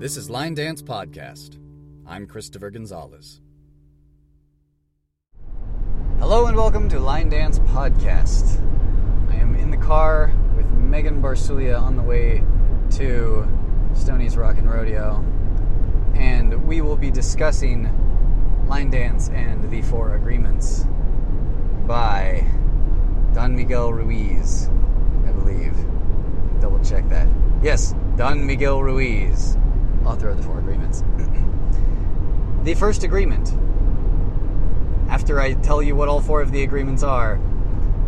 This is Line Dance Podcast. I'm Christopher Gonzalez. Hello and welcome to Line Dance Podcast. I am in the car with Megan Barsulia on the way to Stoney's Rock and Rodeo, and we will be discussing Line Dance and the Four Agreements by Don Miguel Ruiz, I believe. Double check that. Yes, Don Miguel Ruiz, author of the Four Agreements. the first agreement. After I tell you what all four of the agreements are,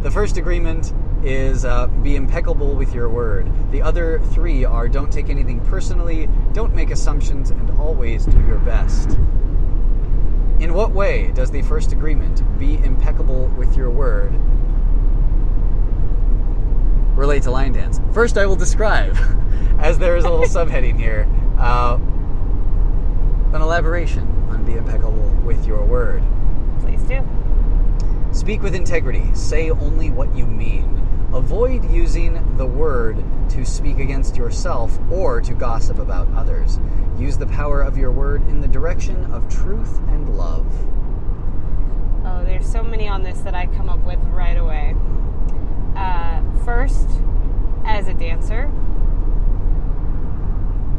the first agreement is uh, be impeccable with your word. The other three are don't take anything personally, don't make assumptions, and always do your best. In what way does the first agreement, be impeccable with your word, relate to line dance? First, I will describe, as there is a little subheading here, uh, an elaboration on be impeccable with your word. Please do. Speak with integrity. Say only what you mean. Avoid using the word to speak against yourself or to gossip about others. Use the power of your word in the direction of truth and love. Oh, there's so many on this that I come up with right away. Uh, first, as a dancer,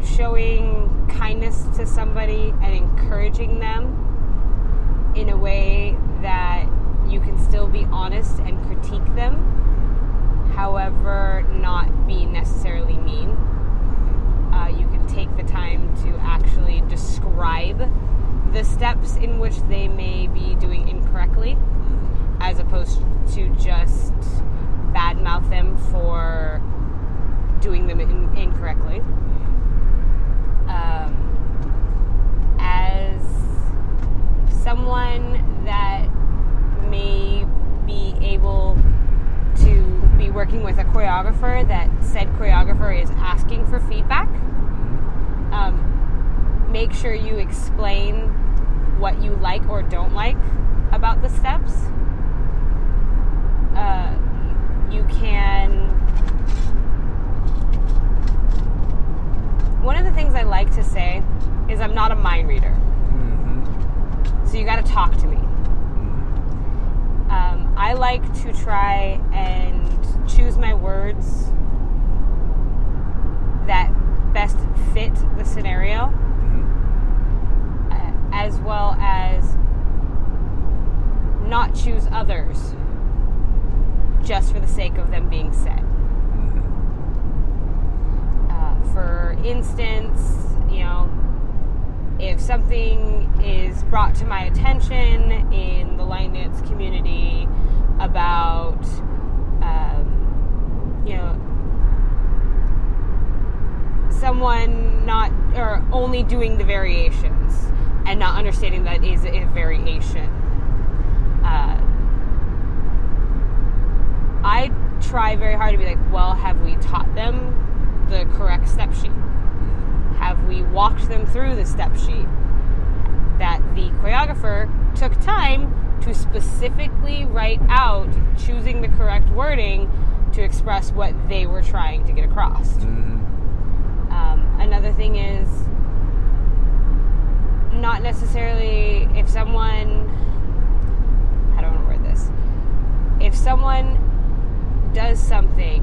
showing kindness to somebody and encouraging them in a way that you can still be honest and critique them, however, not be necessarily mean. Uh, you can take the time to actually describe the steps in which they may be doing incorrectly, as opposed to just badmouth them for doing them in- incorrectly. Um, as someone that may be able to be working with a choreographer that said choreographer is asking for feedback, um, make sure you explain what you like or don't like about the steps. Uh, you can. One of the things I like to say is I'm not a mind reader. So you got to talk to me. Um, I like to try and choose my words that best fit the scenario, uh, as well as not choose others just for the sake of them being said. Uh, for instance, you know, if something is brought to my attention in the line dance community about, um, you know, someone not or only doing the variations and not understanding that is a variation. Uh, I try very hard to be like, well, have we taught them the correct step sheet? Have we walked them through the step sheet? That the choreographer took time to specifically write out, choosing the correct wording to express what they were trying to get across. Um, another thing is not necessarily if someone, I want to word this? If someone does something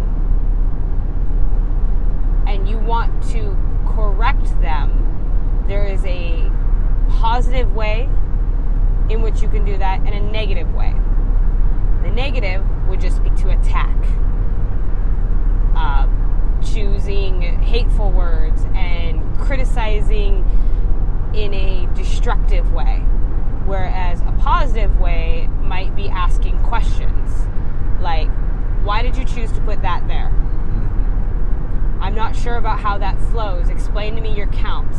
and you want to correct them, there is a positive way in which you can do that and a negative way. The negative would just be to attack, uh, choosing hateful words and criticizing in a destructive way, whereas a positive way might be asking questions like, why did you choose to put that there? I'm not sure about how that flows. Explain to me your counts.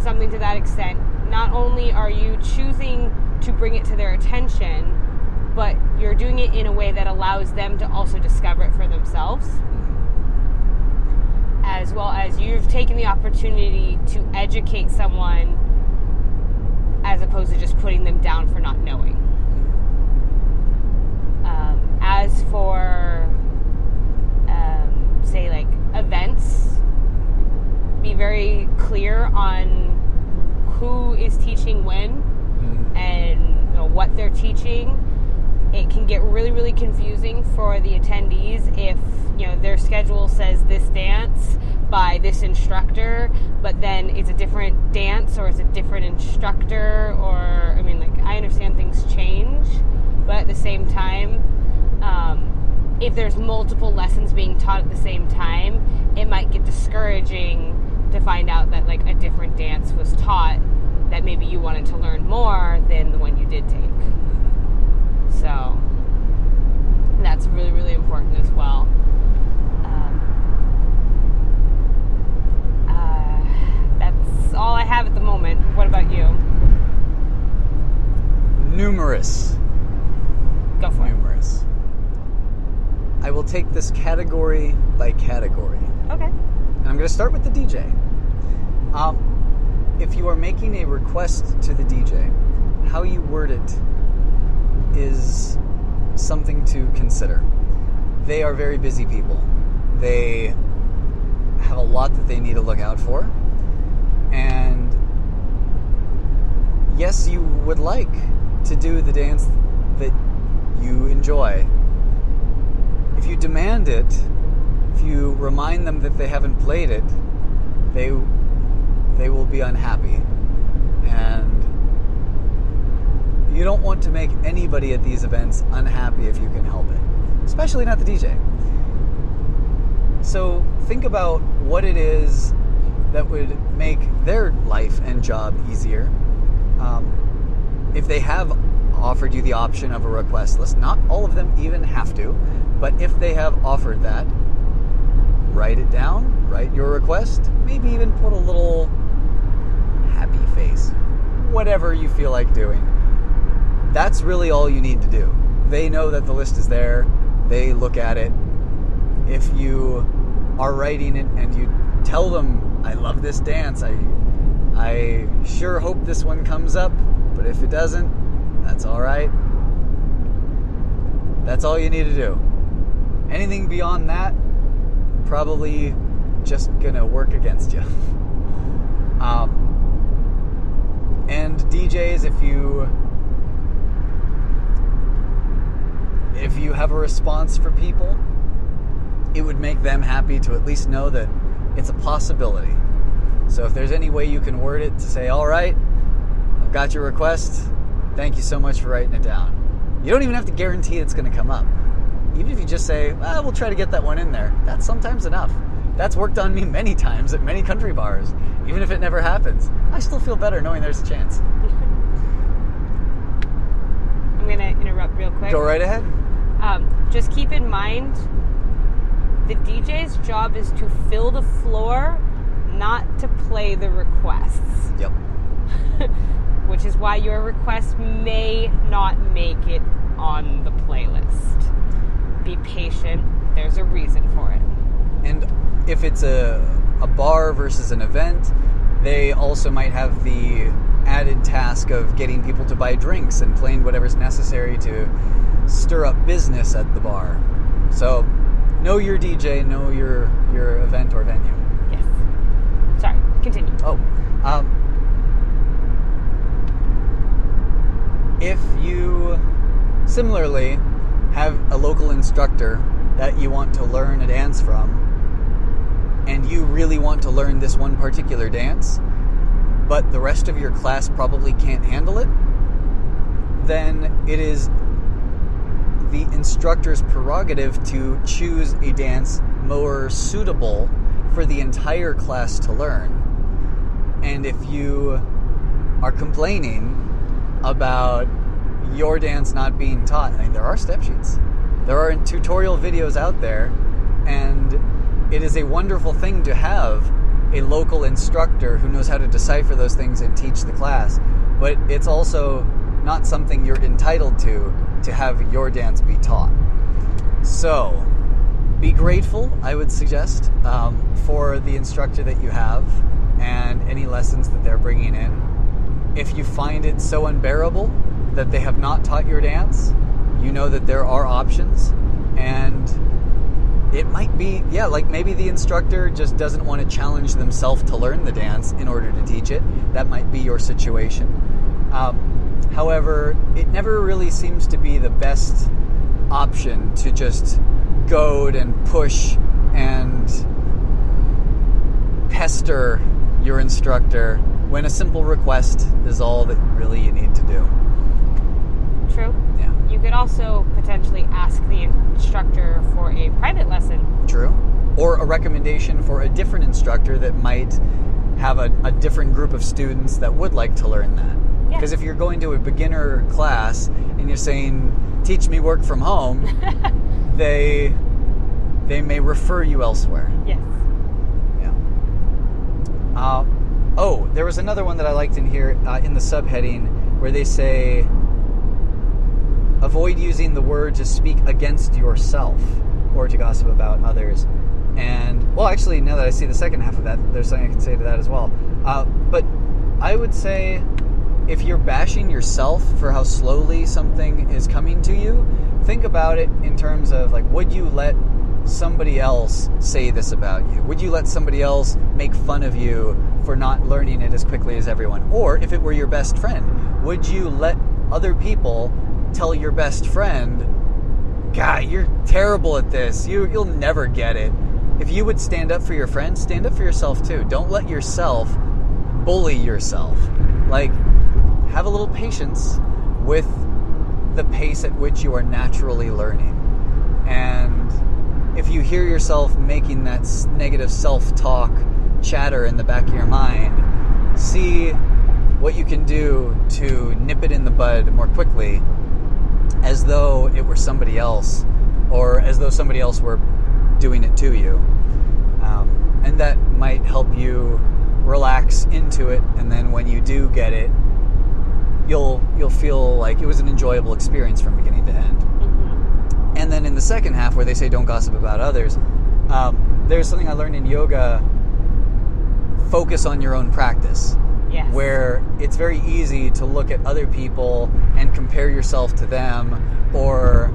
Something to that extent. Not only are you choosing to bring it to their attention, but you're doing it in a way that allows them to also discover it for themselves. As well as you've taken the opportunity to educate someone as opposed to just putting them down for not knowing. Um, as for, um, say, like events, be very clear on who is teaching when Mm. and you know, what they're teaching, it can get really, really confusing for the attendees if you know their schedule says this dance by this instructor, but then it's a different dance or it's a different instructor, or I mean, like I understand things change, but at the same time, um, if there's multiple lessons being taught at the same time, it might get discouraging to find out that like a different dance was taught that maybe you wanted to learn more than the one you did take. So that's really, really important as well. Um, uh, that's all I have at the moment. What about you? Numerous. Go for it. Numerous. I will take this category by category. Okay. And I'm going to start with the DJ. Um, if you are making a request to the DJ, how you word it is something to consider. They are very busy people. They have a lot that they need to look out for. And yes, you would like to do the dance that you enjoy. You demand it, if you remind them that they haven't played it, they they will be unhappy. And you don't want to make anybody at these events unhappy if you can help it, especially not the DJ. So think about what it is that would make their life and job easier. Um, if they have offered you the option of a request list, not all of them even have to, but if they have offered that, write it down, write your request, maybe even put a little happy face, whatever you feel like doing. That's really all you need to do. They know that the list is there, they look at it. If you are writing it and you tell them, I love this dance, I, I sure hope this one comes up, but if it doesn't, that's all right. That's all you need to do. Anything beyond that, probably just gonna work against you. um, and DJs, if you if you have a response for people, it would make them happy to at least know that it's a possibility. So if there's any way you can word it to say, "All right, I've got your request. Thank you so much for writing it down." You don't even have to guarantee it's going to come up. Even if you just say, well, we'll try to get that one in there, that's sometimes enough. That's worked on me many times at many country bars. Even if it never happens, I still feel better knowing there's a chance. I'm gonna interrupt real quick. Go right ahead. Um, just keep in mind, the DJ's job is to fill the floor, not to play the requests. Yep. which is why your request may not make it on the playlist. Be patient, there's a reason for it. And if it's a, a bar versus an event, they also might have the added task of getting people to buy drinks and playing whatever's necessary to stir up business at the bar. So, know your DJ, know your your event or venue. Yes. Sorry, continue. Oh, um, if you similarly have a local instructor that you want to learn a dance from, and you really want to learn this one particular dance, but the rest of your class probably can't handle it, then it is the instructor's prerogative to choose a dance more suitable for the entire class to learn. And if you are complaining about your dance not being taught, I mean, there are step sheets, there are tutorial videos out there, and it is a wonderful thing to have a local instructor who knows how to decipher those things and teach the class. But it's also not something you're entitled to to have your dance be taught. So, be grateful, I would suggest, um, for the instructor that you have and any lessons that they're bringing in. If you find it so unbearable that they have not taught your dance, you know that there are options, and it might be, yeah, like maybe the instructor just doesn't want to challenge themselves to learn the dance in order to teach it. That might be your situation. Um, however, it never really seems to be the best option to just goad and push and pester your instructor when a simple request is all that really you need to do. True. Yeah. You could also potentially ask the instructor for a private lesson. True. Or a recommendation for a different instructor that might have a, a different group of students that would like to learn that. Yeah. Because if you're going to a beginner class and you're saying, teach me work from home, they they may refer you elsewhere. Yes. Yeah. Uh, oh, there was another one that I liked in here uh, in the subheading where they say, avoid using the word to speak against yourself or to gossip about others. And, well, actually, now that I see the second half of that, there's something I can say to that as well. Uh, but I would say if you're bashing yourself for how slowly something is coming to you, think about it in terms of like, would you let somebody else say this about you? Would you let somebody else make fun of you for not learning it as quickly as everyone? Or if it were your best friend, would you let other people tell your best friend, God, you're terrible at this. You you'll never get it. If you would stand up for your friends, stand up for yourself too. Don't let yourself bully yourself. Like have a little patience with the pace at which you are naturally learning. And if you hear yourself making that negative self talk chatter in the back of your mind, see what you can do to nip it in the bud more quickly as though it were somebody else or as though somebody else were doing it to you. Um, and that might help you relax into it and then when you do get it you'll you'll feel like it was an enjoyable experience from beginning to end hmm and then in the second half, where they say don't gossip about others, um, there's something I learned in yoga focus on your own practice. Yes. Where it's very easy to look at other people and compare yourself to them, or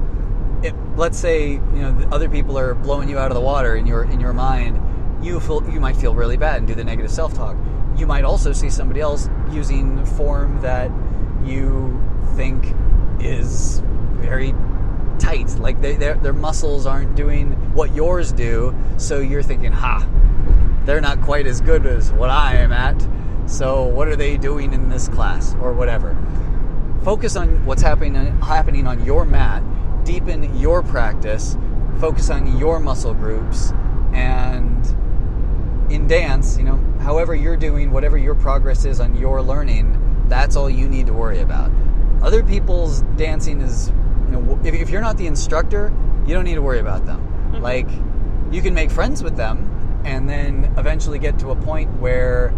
it, let's say you know the other people are blowing you out of the water in your in your mind. You feel you might feel really bad and do the negative self talk. You might also see somebody else using form that you think is very tight. Like they, their muscles aren't doing what yours do, so you're thinking, "Ha, they're not quite as good as what I am at." So what are they doing in this class or whatever? Focus on what's happening happening on your mat. Deepen your practice. Focus on your muscle groups and in dance, you know, however you're doing, whatever your progress is on your learning, that's all you need to worry about. Other people's dancing is, you know, if, if you're not the instructor, you don't need to worry about them. Mm-hmm. Like, you can make friends with them and then eventually get to a point where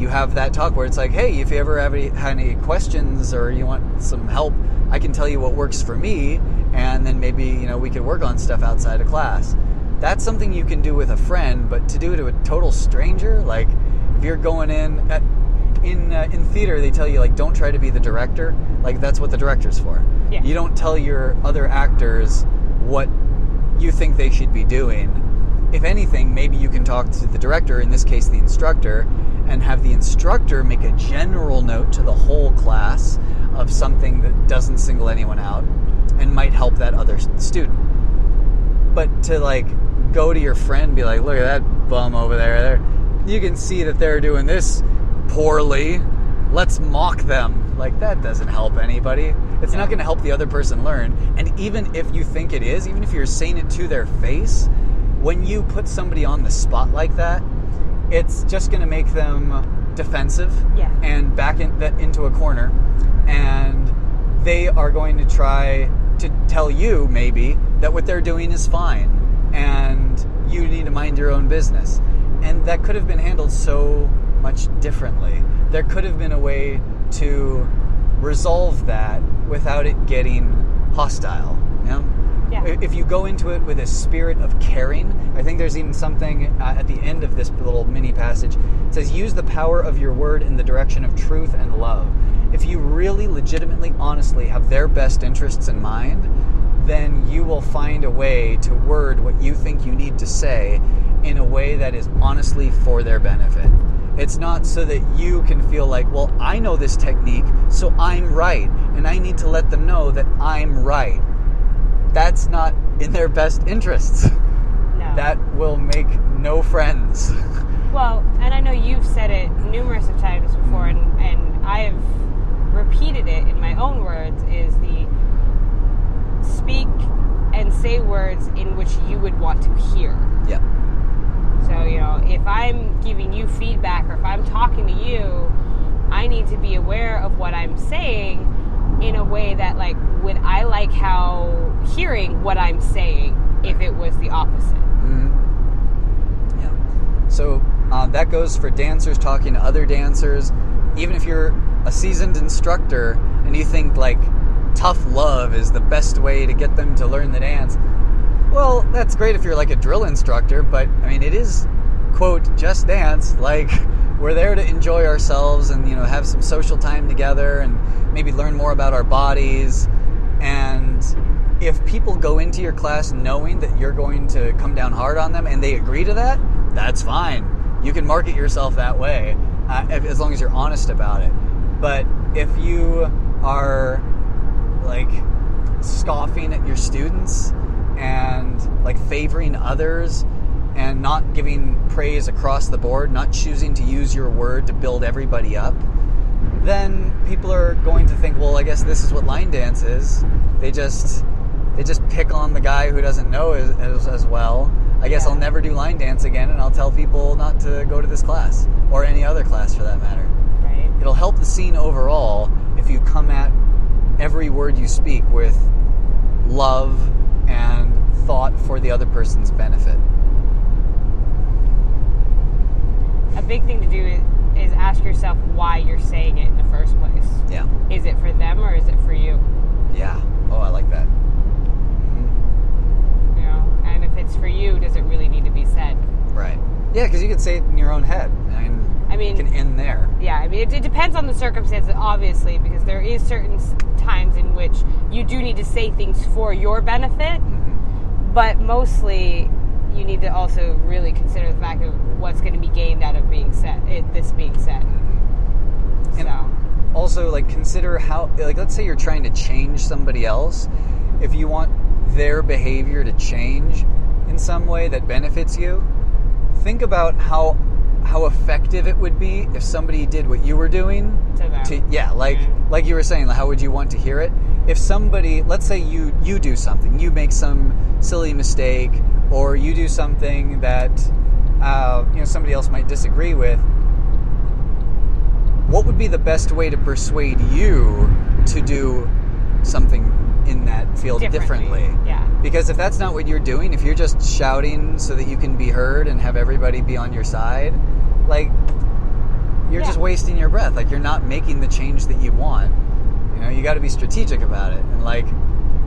you have that talk where it's like, hey, if you ever have any, had any questions or you want some help, I can tell you what works for me, and then maybe you know we could work on stuff outside of class. That's something you can do with a friend, but to do it to a total stranger, like if you're going in at, in uh, in theater, they tell you like don't try to be the director. Like that's what the director's for. Yeah. You don't tell your other actors what you think they should be doing if anything, maybe you can talk to the director, in this case the instructor, and have the instructor make a general note to the whole class of something that doesn't single anyone out and might help that other student. But to like go to your friend and be like, look at that bum over there. there you can see that they're doing this poorly. Let's mock them. Like that doesn't help anybody. It's not going to help the other person learn. And even if you think it is, even if you're saying it to their face, when you put somebody on the spot like that, it's just going to make them defensive Yeah. and back in, that into a corner, and they are going to try to tell you maybe that what they're doing is fine, and you need to mind your own business. And that could have been handled so much differently. There could have been a way to resolve that without it getting hostile. Yeah. If you go into it with a spirit of caring, I think there's even something uh, at the end of this little mini passage. It says, Use the power of your word in the direction of truth and love. If you really, legitimately, honestly have their best interests in mind, then you will find a way to word what you think you need to say in a way that is honestly for their benefit. It's not so that you can feel like, well, I know this technique, so I'm right, and I need to let them know that I'm right. That's not in their best interests. No. That will make no friends. Well, and I know you've said it numerous of times before, and, and I've repeated it in my own words, is the speak and say words in which you would want to hear. yeah. So, you know, if I'm giving you feedback or if I'm talking to you, I need to be aware of what I'm saying in a way that, like, would I like how hearing what I'm saying if it was the opposite? Mm-hmm. Yeah. So uh, that goes for dancers talking to other dancers. Even if you're a seasoned instructor and you think like tough love is the best way to get them to learn the dance, well, that's great if you're like a drill instructor, but I mean, it is, quote, just dance. Like, we're there to enjoy ourselves and, you know, have some social time together and maybe learn more about our bodies. And if people go into your class knowing that you're going to come down hard on them and they agree to that, that's fine. You can market yourself that way uh, as long as you're honest about it. But if you are like scoffing at your students and like favoring others and not giving praise across the board, not choosing to use your word to build everybody up, then people are going to think, well, I guess this is what line dance is. They just they just pick on the guy who doesn't know as, as, as well. I guess Yeah. I'll never do line dance again, and I'll tell people not to go to this class or any other class for that matter. Right? It'll help the scene overall if you come at every word you speak with love and thought for the other person's benefit. A big thing to do is, is ask yourself why you're saying it in the first place. Yeah. Is it for them or is it for you? Yeah. Oh, I like that. You know, and if it's for you, does it really need to be said? Right. Yeah, because you could say it in your own head. I mean, I mean- you can end there. Yeah, I mean, it, it depends on the circumstances, obviously, because there is certain times in which you do need to say things for your benefit, Mm-hmm. but mostly you need to also really consider the fact of what's going to be gained out of being said, it, this being said. And so, also, like, consider how, like, let's say you're trying to change somebody else. If you want their behavior to change in some way that benefits you, think about how how effective it would be if somebody did what you were doing To to yeah like Mhm. like you were saying like, how would you want to hear it if somebody let's say you you do something you make some silly mistake or you do something that uh, you know somebody else might disagree with what would be the best way to persuade you to do something in that field differently, Yeah. because if that's not what you're doing if you're just shouting so that you can be heard and have everybody be on your side like you're Yeah. just wasting your breath like you're not making the change that you want you know you got to be strategic about it and like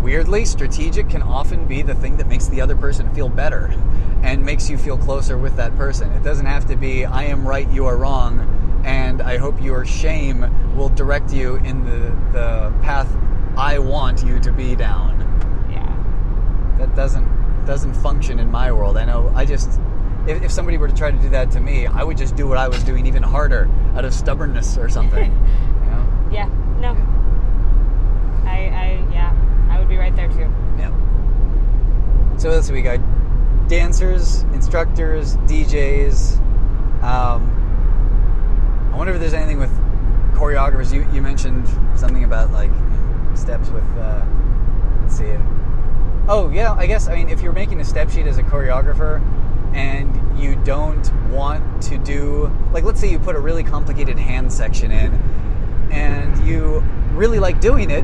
weirdly strategic can often be the thing that makes the other person feel better and makes you feel closer with that person it doesn't have to be i am right you are wrong and i hope your shame will direct you in the, the path i want you to be down Yeah. that doesn't doesn't function in my world. I know. I just if, if somebody were to try to do that to me, I would just do what I was doing even harder out of stubbornness or something. you know? Yeah. No. I, I, yeah. I would be right there too. Yeah. So see. We got dancers, instructors, DJs. Um, I wonder if there's anything with choreographers. You you mentioned something about like steps with. Uh, let's see. Oh yeah, I guess I mean if you're making a step sheet as a choreographer and you don't want to do like let's say you put a really complicated hand section in and you really like doing it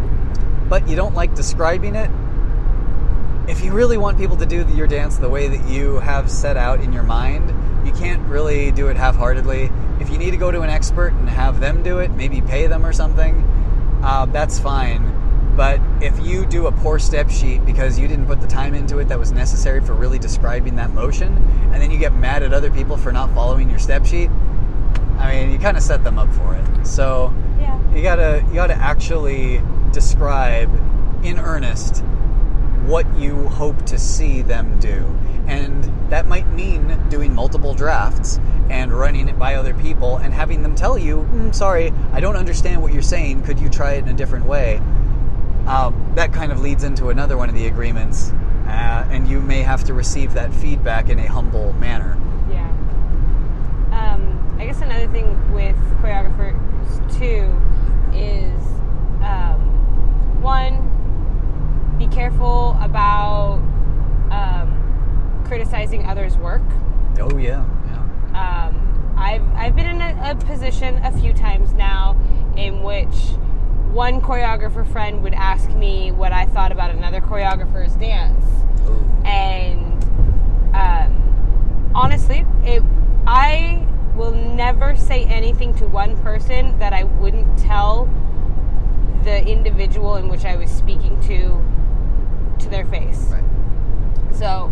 but you don't like describing it if you really want people to do your dance the way that you have set out in your mind, you can't really do it half heartedly. If you need to go to an expert and have them do it, maybe pay them or something, uh, that's fine. But if you do a poor step sheet because you didn't put the time into it that was necessary for really describing that motion, and then you get mad at other people for not following your step sheet, I mean, you kind of set them up for it. So Yeah. you gotta you gotta actually describe in earnest what you hope to see them do. And that might mean doing multiple drafts and running it by other people and having them tell you, mm, sorry, I don't understand what you're saying. Could you try it in a different way? Um, that kind of leads into another one of the agreements, uh, and you may have to receive that feedback in a humble manner. Yeah. Um, I guess another thing with choreographers too is um, one, be careful about um, criticizing others' work. Oh yeah, yeah. Um, I've I've been in a, a position a few times now in which one choreographer friend would ask me what I thought about another choreographer's dance, Ooh. and um, honestly, it I will never say anything to one person that I wouldn't tell the individual in which I was speaking to to their face. Right. So,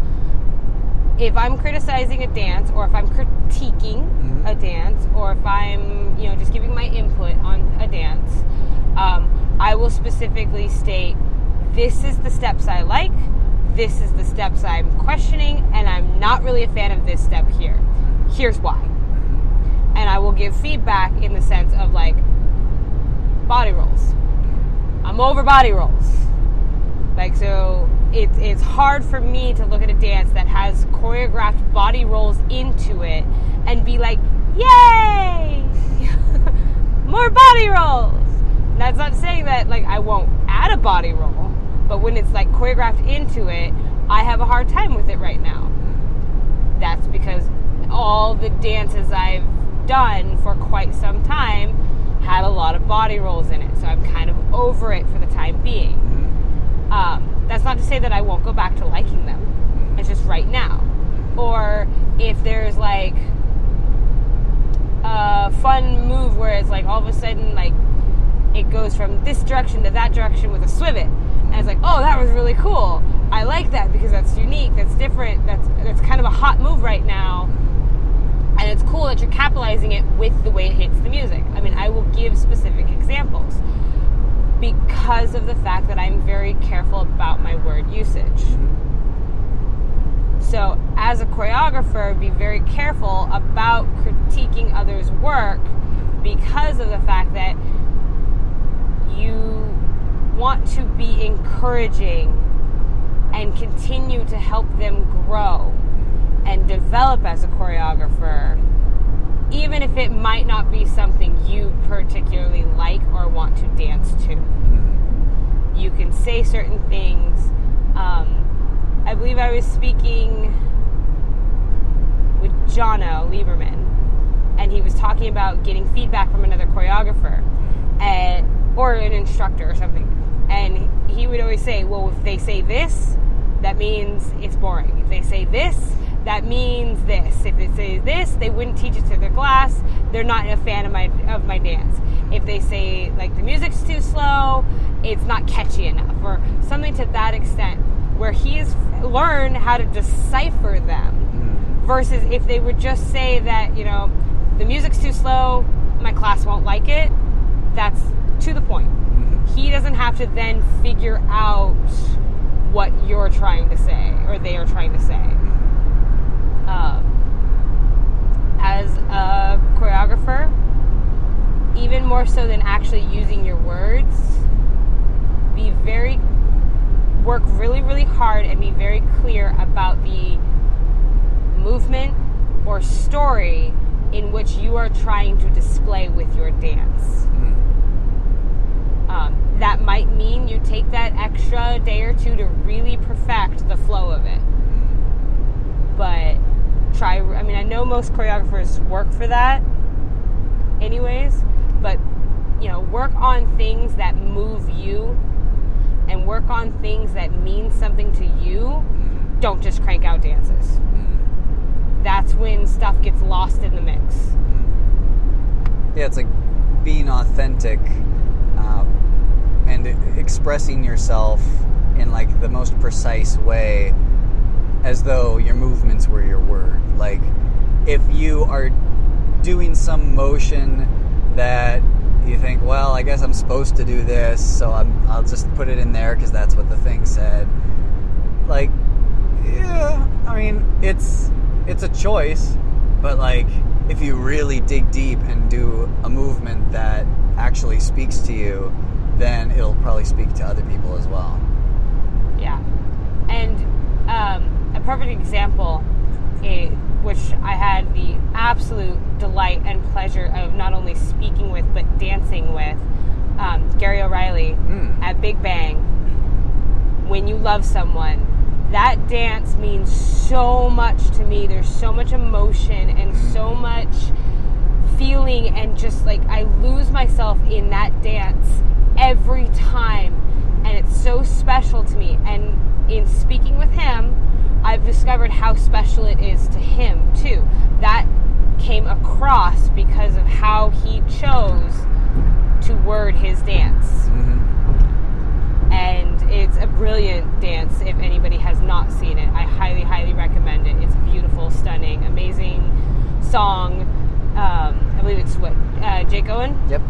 if I'm criticizing a dance, or if I'm critiquing Mhm. a dance, or if I'm, you know, just giving my input on a dance, um, I will specifically state, this is the steps I like, this is the steps I'm questioning, and I'm not really a fan of this step here. Here's why. And I will give feedback in the sense of like body rolls. I'm over body rolls. Like so it's it's hard for me to look at a dance that has choreographed body rolls into it and be like, "Yay! More body rolls." That's not saying that like I won't add a body roll, but when it's like choreographed into it, I have a hard time with it right now. That's because all the dances I've done for quite some time had a lot of body rolls in it, so I'm kind of over it for the time being. Mhm. Um, that's not to say that I won't go back to liking them. It's just right now. Or if there's like a fun move where it's like all of a sudden like it goes from this direction to that direction with a swivet, and it's like, oh, that was really cool. I like that because that's unique, that's different, that's that's kind of a hot move right now. And it's cool that you're capitalizing it with the way it hits the music. I mean, I will give specific examples because of the fact that I'm very careful about my word usage. So, as a choreographer, be very careful about critiquing others' work because of the fact that you want to be encouraging and continue to help them grow and develop as a choreographer, even if it might not be something you particularly like or want to dance to Mhm. you can say certain things. Um, I believe I was speaking with Jono Lieberman, and he was talking about getting feedback from another choreographer, and or an instructor or something. And he would always say, "Well, if they say this, that means it's boring. If they say this." That means this. If they say this, they wouldn't teach it to their class. They're not a fan of my of my dance. If they say like the music's too slow, it's not catchy enough, or something to that extent, where he's learned how to decipher them Mhm. versus if they would just say that you know the music's too slow my class won't like it that's to the point Mhm. he doesn't have to then figure out what you're trying to say or they are trying to say um, as a choreographer even more so than actually using your words be very work really really hard and be very clear about the movement or story in which you are trying to display with your dance. Um, that might mean you take that extra day or two to really perfect the flow of it. But try i mean i know most choreographers work for that anyways but you know work on things that move you and work on things that mean something to you Mhm. don't just crank out dances Mhm. that's when stuff gets lost in the mix Yeah, it's like being authentic um, and expressing yourself in like the most precise way, as though your movements were your word. Like, if you are doing some motion that you think, well, I guess I'm supposed to do this, so I'm, I'll just put it in there because that's what the thing said. like, yeah, I mean, it's it's a choice, but like, if you really dig deep and do a movement that actually speaks to you, then it'll probably speak to other people as well. Yeah. And um, perfect example, eh, which I had the absolute delight and pleasure of not only speaking with but dancing with, um, Gary O'Reilly Mm. at Big Bang. When you love someone, that dance means so much to me. There's so much emotion and so much feeling, and just like I lose myself in that dance every time, and it's so special to me. And in speaking with him, I've discovered how special it is to him too. That came across because of how he chose to word his dance Mm-hmm. and it's a brilliant dance if anybody has not seen it i highly highly recommend it it's beautiful stunning amazing song um, i believe it's what uh, jake owen Yep.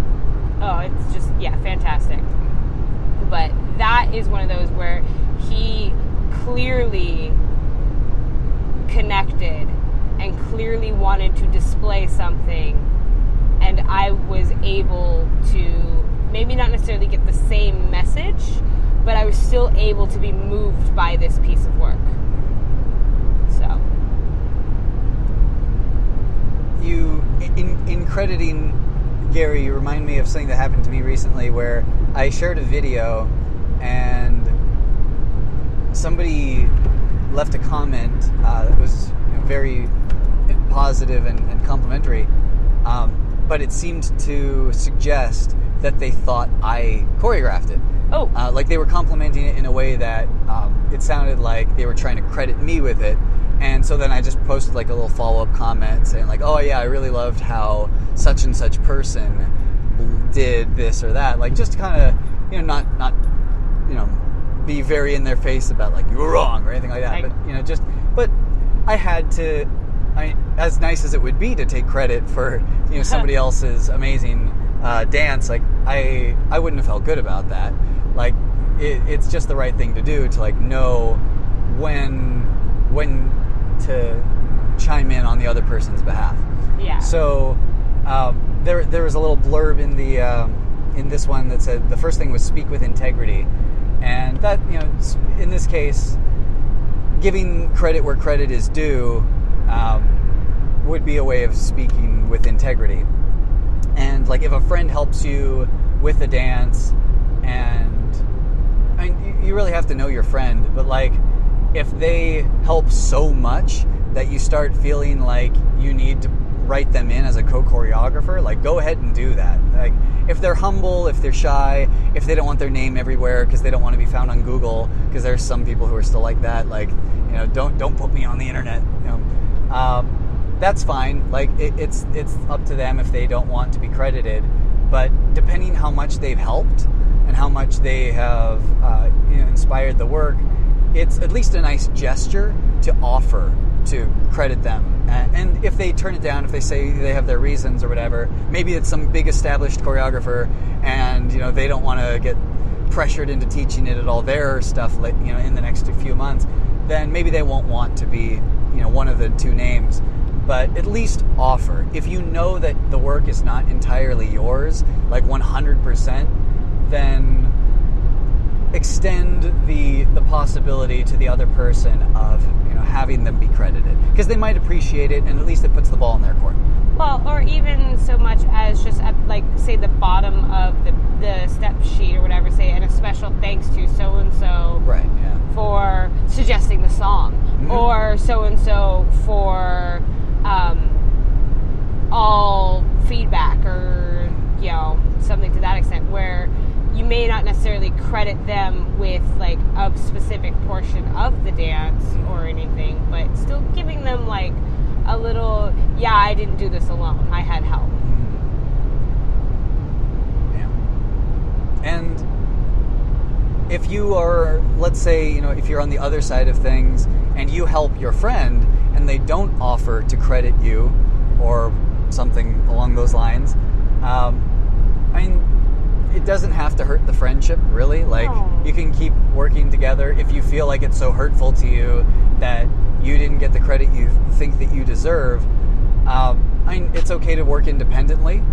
oh it's just yeah fantastic but that is one of those where he clearly connected and clearly wanted to display something and i was able to maybe not necessarily get the same message but i was still able to be moved by this piece of work. So. You in in crediting Gary, you remind me of something that happened to me recently where I shared a video and somebody left a comment uh, that was you know, very positive and, and complimentary, um, but it seemed to suggest that they thought I choreographed it. oh Uh, like they were complimenting it in a way that um, it sounded like they were trying to credit me with it. And so then I just posted like a little follow up comment saying like, "Oh yeah, I really loved how such and such person did this or that." Like just kind of you know not not you know be very in their face about like you were wrong or anything like that. Right. But you know just but I had to. I as nice as it would be to take credit for you know somebody else's amazing uh, dance, like I I wouldn't have felt good about that. Like it, it's just the right thing to do to like know when when to chime in on the other person's behalf. yeah So um, there there was a little blurb in the um, in this one that said the first thing was speak with integrity, and that you know in this case, giving credit where credit is due um, would be a way of speaking with integrity. And like if a friend helps you with a dance, and I mean you, you really have to know your friend, but like if they help so much that you start feeling like you need to write them in as a co-choreographer, like go ahead and do that. Like if they're humble, if they're shy, if they don't want their name everywhere because they don't want to be found on Google, because there's some people who are still like that. Like you know, don't don't put me on the internet. You know, um, that's fine. Like it, it's it's up to them if they don't want to be credited. But depending how much they've helped and how much they have uh, you know, inspired the work, it's at least a nice gesture to offer to credit them. And if they turn it down, if they say they have their reasons or whatever, maybe it's some big established choreographer, and you know they don't want to get pressured into teaching it at all their stuff, you know, in the next few months. Then maybe they won't want to be, you know, one of the two names. But at least offer. If you know that the work is not entirely yours, like 100%, then extend the the possibility to the other person of you know having them be credited because they might appreciate it and at least it puts the ball in their court. Well, or even so much as just at, like say the bottom of the the step sheet or whatever, say and a special thanks to so and so Right. Yeah. for suggesting the song, Mhm. or so and so for um, all feedback, or you know something to that extent, where you may not necessarily credit them with like a specific portion of the dance or anything, but still giving them like a little, yeah, I didn't do this alone. I had help. Yeah. And if you are, let's say, you know, if you're on the other side of things and you help your friend and they don't offer to credit you or something along those lines, um, I mean, it, doesn't have to hurt the friendship, really. Like, No. you can keep working together if you feel like it's so hurtful to you that you didn't get the credit you think that you deserve. Um, I mean, it's okay to work independently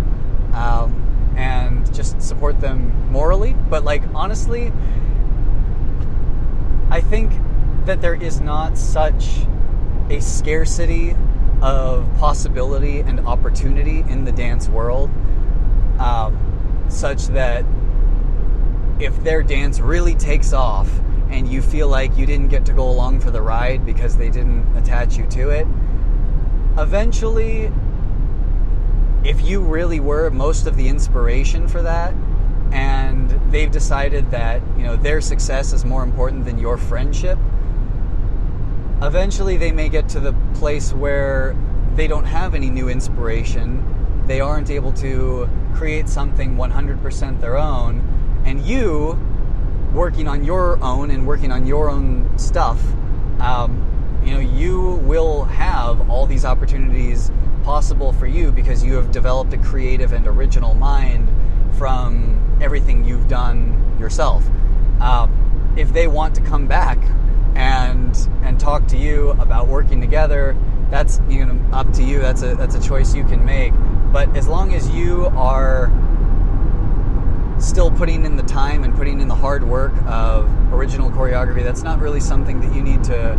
um, and just support them morally. But, like, honestly, I think that there is not such a scarcity of possibility and opportunity in the dance world, um, such that if their dance really takes off and you feel like you didn't get to go along for the ride because they didn't attach you to it, eventually, if you really were most of the inspiration for that, and they've decided that you know their success is more important than your friendship, eventually they may get to the place where they don't have any new inspiration. They aren't able to create something 100% their own, and you working on your own and working on your own stuff, um, you know, you will have all these opportunities possible for you because you have developed a creative and original mind from everything you've done yourself. Um, if they want to come back and and talk to you about working together, that's you know up to you. That's a that's a choice you can make. But as long as you are still putting in the time and putting in the hard work of original choreography, that's not really something that you need to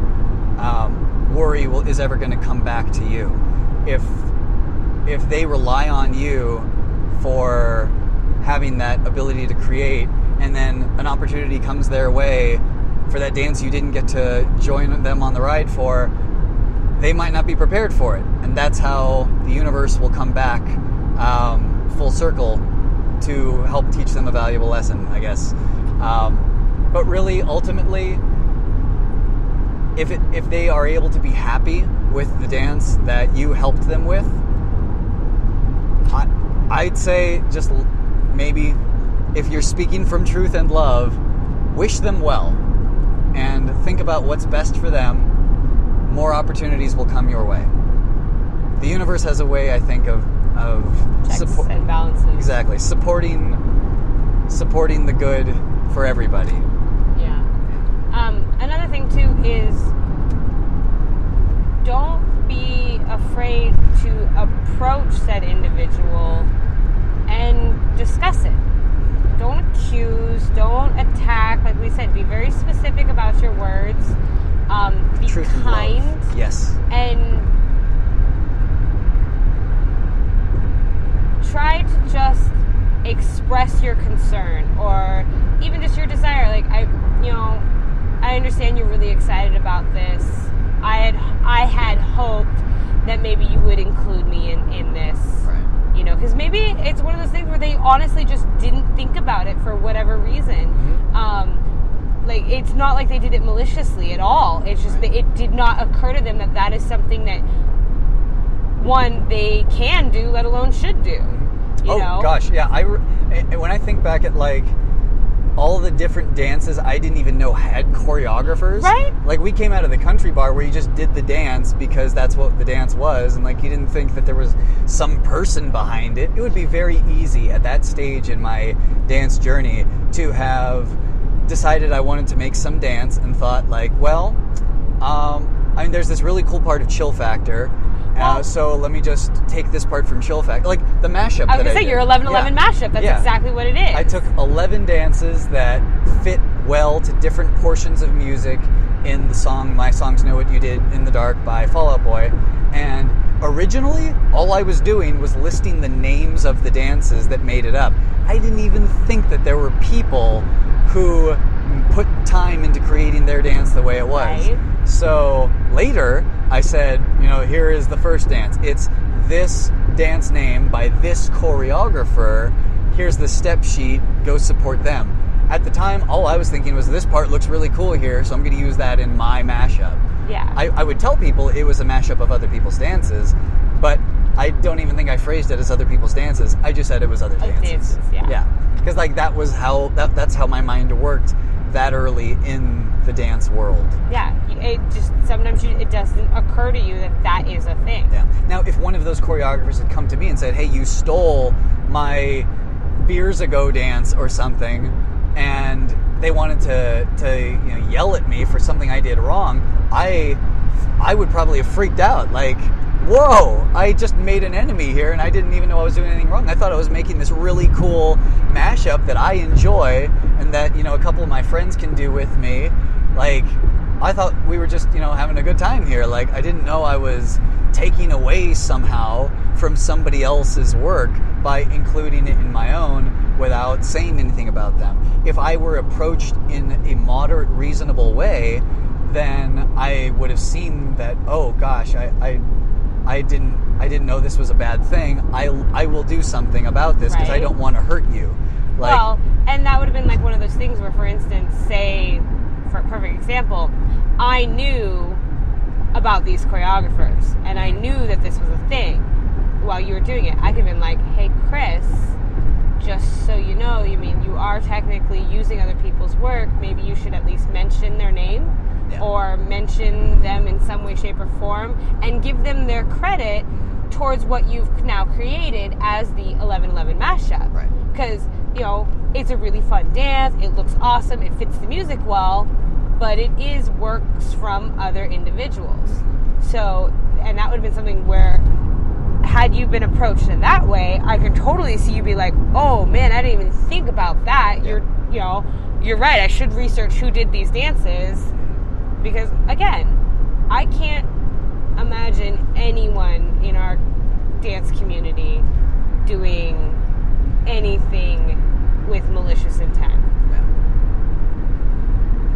um, worry will, is ever going to come back to you. If if they rely on you for having that ability to create, and then an opportunity comes their way for that dance you didn't get to join them on the ride for, they might not be prepared for it, and that's how the universe will come back um, full circle to help teach them a valuable lesson, I guess. Um, but really, ultimately, if it, if they are able to be happy with the dance that you helped them with, I, I'd say just maybe if you're speaking from truth and love, wish them well and think about what's best for them. More opportunities will come your way. The universe has a way, I think, of of support- and balances. exactly supporting supporting the good for everybody. Yeah. Um, another thing too is don't be afraid to approach said individual and discuss it. Don't accuse, don't attack. Like we said, be very specific about your words. Um, be Truth and kind love. Yes. and try to just express your concern or even just your desire like i you know i understand you're really excited about this i had i had hoped that maybe you would include me in in this Right. you know because maybe it's one of those things where they honestly just didn't think about it for whatever reason Mhm. um, like it's not like they did it maliciously at all it's just that it did not occur to them that that is something that one they can do let alone should do you oh know gosh, yeah. I re- when I think back at like all the different dances I didn't even know had choreographers. Right? Like we came out of the country bar where you just did the dance because that's what the dance was, and like you didn't think that there was some person behind it. It would be very easy at that stage in my dance journey to have decided I wanted to make some dance and thought like, well, um, I mean, there's this really cool part of Chill Factor. Uh, so let me just take this part from Chill Factor, like the mashup. i that was gonna say did. your 11 11 Yeah. mashup that's Yeah. exactly what it is I took 11 dances that fit well to different portions of music in the song My Songs Know What You Did in the Dark by Fall Out Boy. And originally, all I was doing was listing the names of the dances that made it up. I didn't even think that there were people who put time into creating their dance the way it was. Right. So later, I said, you know, here is the first dance. It's this dance name by this choreographer. Here's the step sheet. Go support them. At the time, all I was thinking was this part looks really cool here, so I'm going to use that in my mashup. yeah I, I would tell people it was a mashup of other people's dances, but I don't even think I phrased it as other people's dances. I just said it was other dances. dances, yeah. Yeah, because like that was how that, that's how my mind worked that early in the dance world. yeah it just sometimes you, it doesn't occur to you that that is a thing Yeah. Now, if one of those choreographers had come to me and said, "Hey, you stole my beers ago dance or something, and they wanted to to you know, yell at me for something I did wrong, I I would probably have freaked out. Like, whoa! I just made an enemy here, and I didn't even know I was doing anything wrong. I thought I was making this really cool mashup that I enjoy, and that you know a couple of my friends can do with me. Like, I thought we were just you know having a good time here. Like, I didn't know I was taking away somehow from somebody else's work by including it in my own without saying anything about them. If I were approached in a moderate, reasonable way, then I would have seen that. Oh gosh, I, I, I didn't, I didn't know this was a bad thing. I, I will do something about this because I don't want to hurt you. Like, well, and that would have been like one of those things where, for instance, say, for a perfect example, I knew about these choreographers and I knew that this was a thing while you were doing it. I could have been like, hey, Chris, just so you know, you mean you are technically using other people's work. Maybe you should at least mention their name Yeah. or mention them in some way, shape, or form and give them their credit towards what you've now created as the 1111 mashup Right. because you know it's a really fun dance it looks awesome it fits the music well but it is works from other individuals so and that would have been something where had you been approached in that way i could totally see you be like oh man i didn't even think about that Yeah. you're you know you're right i should research who did these dances because again i can't imagine anyone in our dance community doing anything with malicious intent.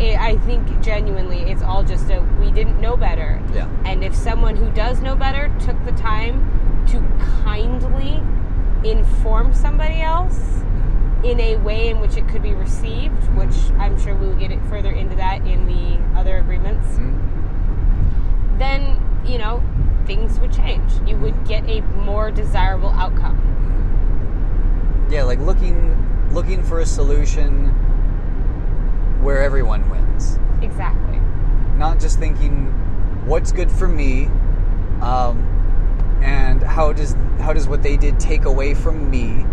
It, I think genuinely it's all just a we didn't know better. Yeah. And if someone who does know better took the time to kindly inform somebody else in a way in which it could be received, which I'm sure we'll get it further into that in the other agreements, Mhm. then, you know, things would change. You would get a more desirable outcome. yeah like looking looking for a solution where everyone wins Exactly. not just thinking what's good for me um, and how does how does what they did take away from me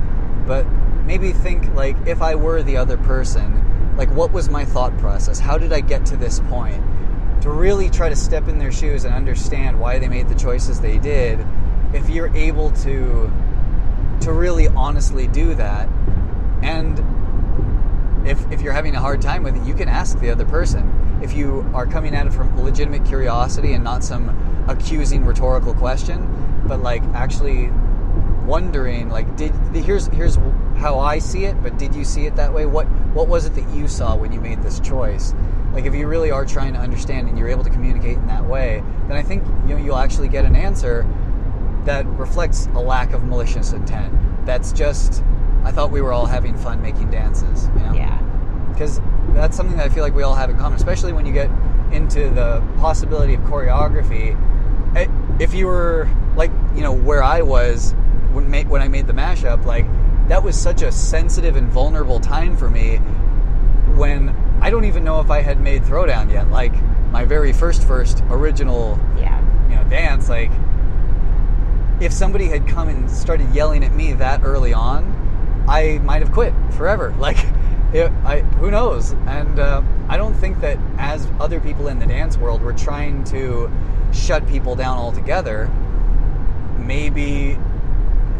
but maybe think like if i were the other person like what was my thought process how did i get to this point to really try to step in their shoes and understand why they made the choices they did if you're able to to really honestly do that and if, if you're having a hard time with it, you can ask the other person. If you are coming at it from legitimate curiosity and not some accusing rhetorical question, but like actually wondering, like, did here's here's how I see it, but did you see it that way? What what was it that you saw when you made this choice? Like, if you really are trying to understand and you're able to communicate in that way, then I think you know, you'll actually get an answer that reflects a lack of malicious intent. That's just, I thought we were all having fun making dances. You know? Yeah. because that's something that I feel like we all have in common, especially when you get into the possibility of choreography. If you were like, you know, where I was when I made the mashup, like that was such a sensitive and vulnerable time for me when I don't even know if I had made Throwdown yet. Like my very first, first original Yeah. you know, dance, like if somebody had come and started yelling at me that early on, I might have quit forever. Like, it, I who knows? And uh, I don't think that as other people in the dance world, we're trying to shut people down altogether. Maybe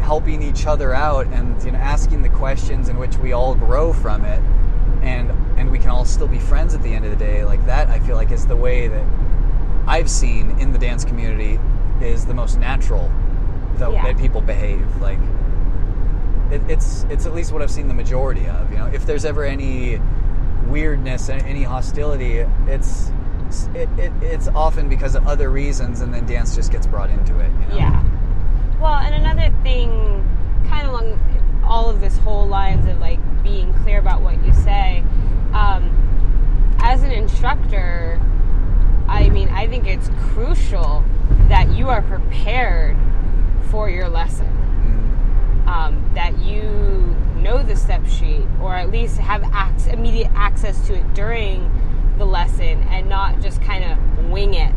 helping each other out and you know asking the questions in which we all grow from it and and we can all still be friends at the end of the day like that i feel like is the way that i've seen in the dance community is the most natural that, Yeah. that people behave like it, it's it's at least what i've seen the majority of you know if there's ever any weirdness and any hostility it's it, it, it's often because of other reasons and then dance just gets brought into it you know? Yeah. Well, and another thing, kind of along all of this whole lines of like being clear about what you say, um, as an instructor, I mean, I think it's crucial that you are prepared for your lesson. Mm, Um, that you know the step sheet, or at least have ac- immediate access to it during the lesson, and not just kind of wing it.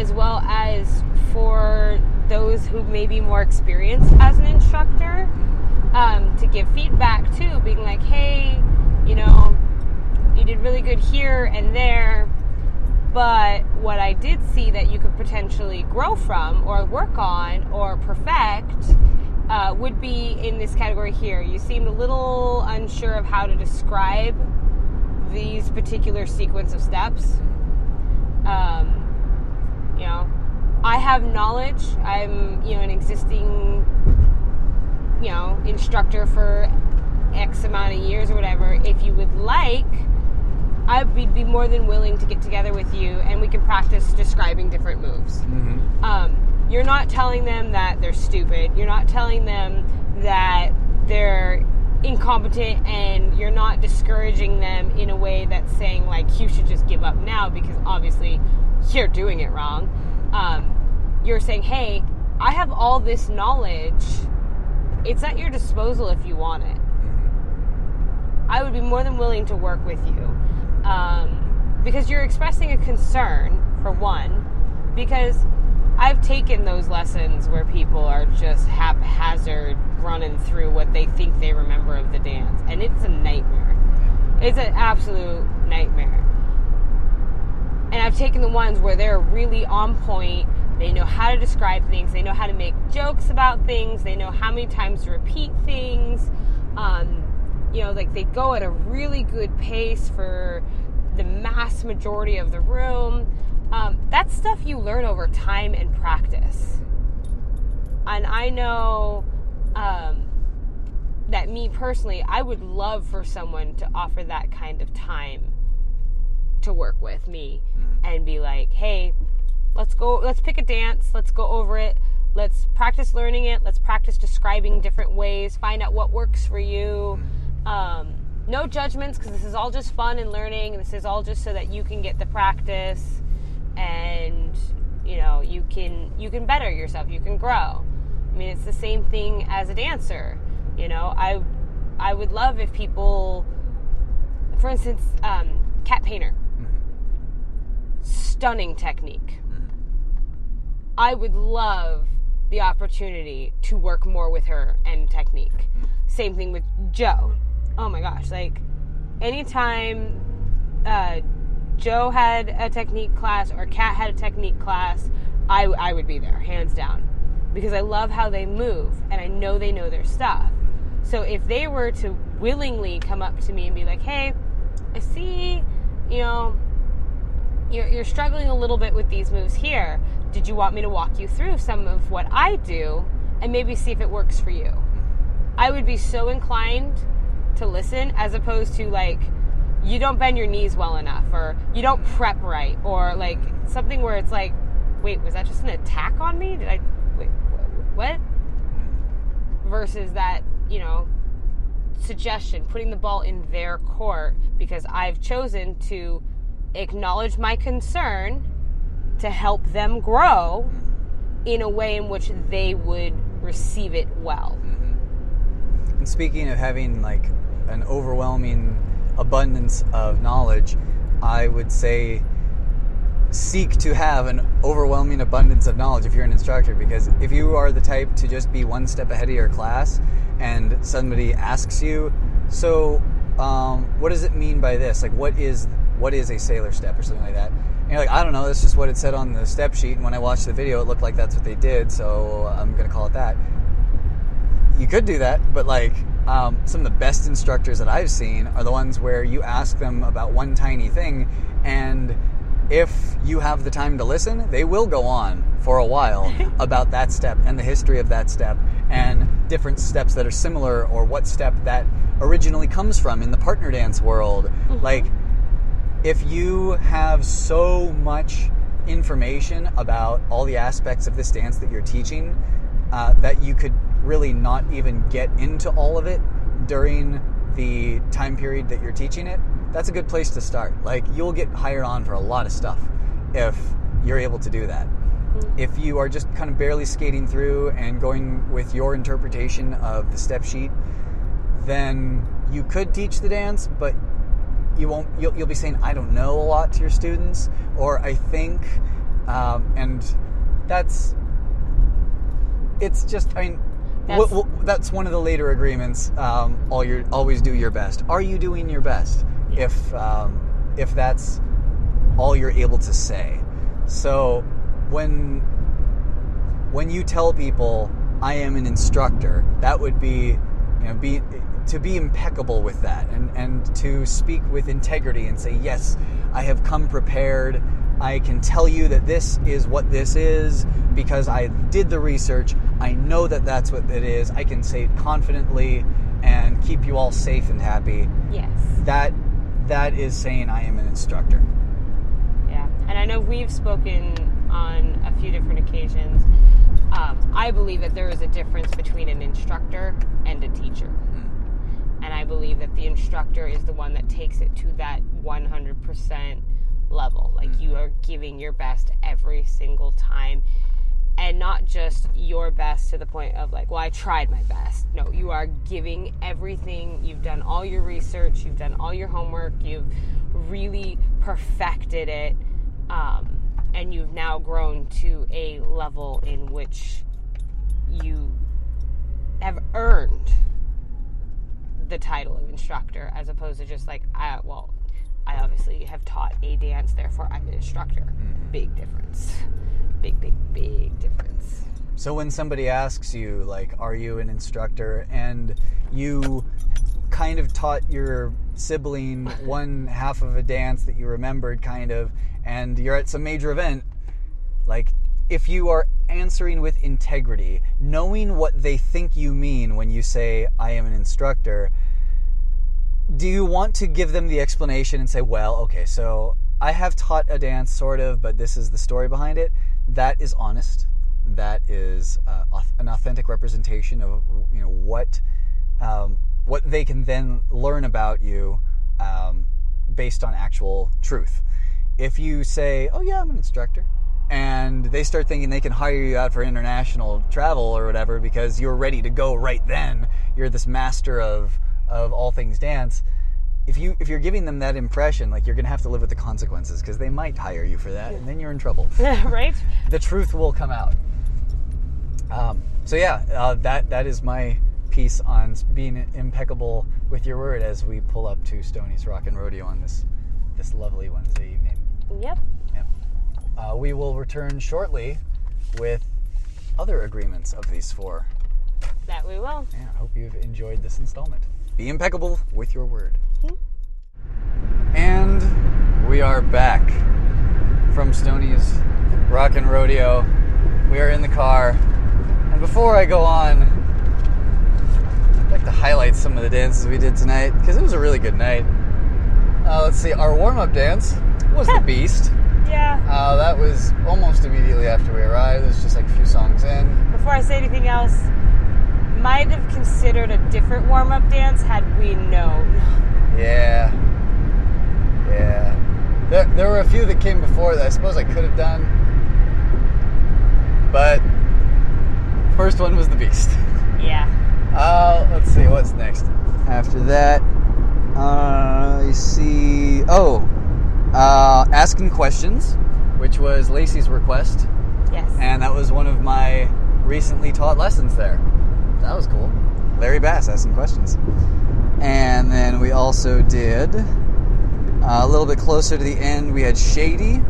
As well as for those who may be more experienced as an instructor um, to give feedback too, being like, hey, you know, you did really good here and there, but what I did see that you could potentially grow from or work on or perfect uh, would be in this category here. You seemed a little unsure of how to describe these particular sequence of steps. Um, you know, I have knowledge. I'm, you know, an existing, you know, instructor for X amount of years or whatever. If you would like, I would be more than willing to get together with you and we can practice describing different moves. Mm-hmm. Um, you're not telling them that they're stupid. You're not telling them that they're incompetent and you're not discouraging them in a way that's saying like you should just give up now because obviously you're doing it wrong um, you're saying hey i have all this knowledge it's at your disposal if you want it i would be more than willing to work with you um, because you're expressing a concern for one because I've taken those lessons where people are just haphazard running through what they think they remember of the dance, and it's a nightmare. It's an absolute nightmare. And I've taken the ones where they're really on point. They know how to describe things. They know how to make jokes about things. They know how many times to repeat things. Um, you know, like they go at a really good pace for the mass majority of the room um, that's stuff you learn over time and practice. And I know um, that me personally, I would love for someone to offer that kind of time to work with me and be like, hey, let's go, let's pick a dance, let's go over it, let's practice learning it, let's practice describing different ways, find out what works for you. Um, no judgments because this is all just fun and learning, and this is all just so that you can get the practice and you know you can you can better yourself you can grow. I mean it's the same thing as a dancer you know? I i would love if people for instance um, Kat Painter stunning technique. I would love the opportunity to work more with her and technique. Same thing with joe. Oh my gosh like anytime uh, Joe had a technique class or Kat had a technique class, I, I would be there, hands down. Because I love how they move and I know they know their stuff. So if they were to willingly come up to me and be like, hey, I see, you know, you're, you're struggling a little bit with these moves here. Did you want me to walk you through some of what I do and maybe see if it works for you? I would be so inclined to listen as opposed to like, you don't bend your knees well enough or you don't prep right or like something where it's like wait was that just an attack on me did i wait what versus that you know suggestion putting the ball in their court because i've chosen to acknowledge my concern to help them grow in a way in which they would receive it well. And speaking of having like an overwhelming abundance of knowledge, I would say seek to have an overwhelming abundance of knowledge if you're an instructor because if you are the type to just be one step ahead of your class and somebody asks you so um, what does it mean by this? Like what is what is a sailor step or something like that and you're like i don't know that's just what it said on the step sheet and when i watched the video it looked like that's what they did so i'm going to call it that you could do that but like um, some of the best instructors that I've seen are the ones where you ask them about one tiny thing, and if you have the time to listen, they will go on for a while about that step and the history of that step and different steps that are similar or what step that originally comes from in the partner dance world. Mm-hmm. Like, if you have so much information about all the aspects of this dance that you're teaching, uh, that you could really not even get into all of it during the time period that you're teaching it, that's a good place to start. Like you'll get hired on for a lot of stuff if you're able to do that. Mm-hmm. If you are just kind of barely skating through and going with your interpretation of the step sheet, then you could teach the dance, but you won't. You'll, you'll be saying, "I don't know a lot" to your students, or "I think," um, and that's it's just I mean. That's- That's, that's one of the later agreements. Um, all your always do your best. Are you doing your best? Yeah. If um, if that's all you're able to say. So when when you tell people I am an instructor, that would be you know be to be impeccable with that and and to speak with integrity and say yes, I have come prepared. I can tell you that this is what this is because I did the research. I know that that's what it is. I can say it confidently and keep you all safe and happy. Yes. That that is saying I am an instructor. Yeah, and I know we've spoken on a few different occasions. Um, I believe that there is a difference between an instructor and a teacher. And I believe that the instructor is the one that takes it to that 100% level. Like you are giving your best every single time. And not just your best to the point of like, well, I tried my best. No, you are giving everything. You've done all your research, you've done all your homework, you've really perfected it. Um, and you've now grown to a level in which you have earned the title of instructor as opposed to just like I well I obviously have taught a dance therefore I'm an instructor. Mm-hmm. Big difference. Big big big difference. So when somebody asks you, like, are you an instructor, and you kind of taught your sibling one half of a dance that you remembered, kind of, and you're at some major event, like, if you are answering with integrity, knowing what they think you mean when you say, I am an instructor, do you want to give them the explanation and say, well, okay, so I have taught a dance, sort of, but this is the story behind it? That is honest. That is uh, an authentic representation of you know what um, what they can then learn about you um, based on actual truth. If you say, "Oh yeah, I'm an instructor," and they start thinking they can hire you out for international travel or whatever because you're ready to go right then, you're this master of of all things dance. If you if you're giving them that impression, like you're gonna have to live with the consequences because they might hire you for that, and then you're in trouble. right? the truth will come out. Um, so yeah, uh, that that is my piece on being impeccable with your word as we pull up to Stoney's Rock and Rodeo on this this lovely Wednesday evening. Yep. Yep. Uh, we will return shortly with other agreements of these four. That we will. Yeah, I hope you've enjoyed this installment. Be impeccable with your word. And we are back from Stoney's Rock and Rodeo. We are in the car. And before I go on, I'd like to highlight some of the dances we did tonight because it was a really good night. Uh, let's see, our warm up dance was The Beast. Yeah. Uh, that was almost immediately after we arrived. It was just like a few songs in. Before I say anything else, might have considered a different warm up dance had we known. Yeah. Yeah. There, there were a few that came before that I suppose I could have done. But first one was the beast. Yeah. Uh, let's see, what's next? After that, uh, I see. Oh, uh, asking questions, which was Lacey's request, Yes. and that was one of my recently taught lessons there. That was cool. Larry Bass asked some questions. And then we also did uh, a little bit closer to the end. We had Shady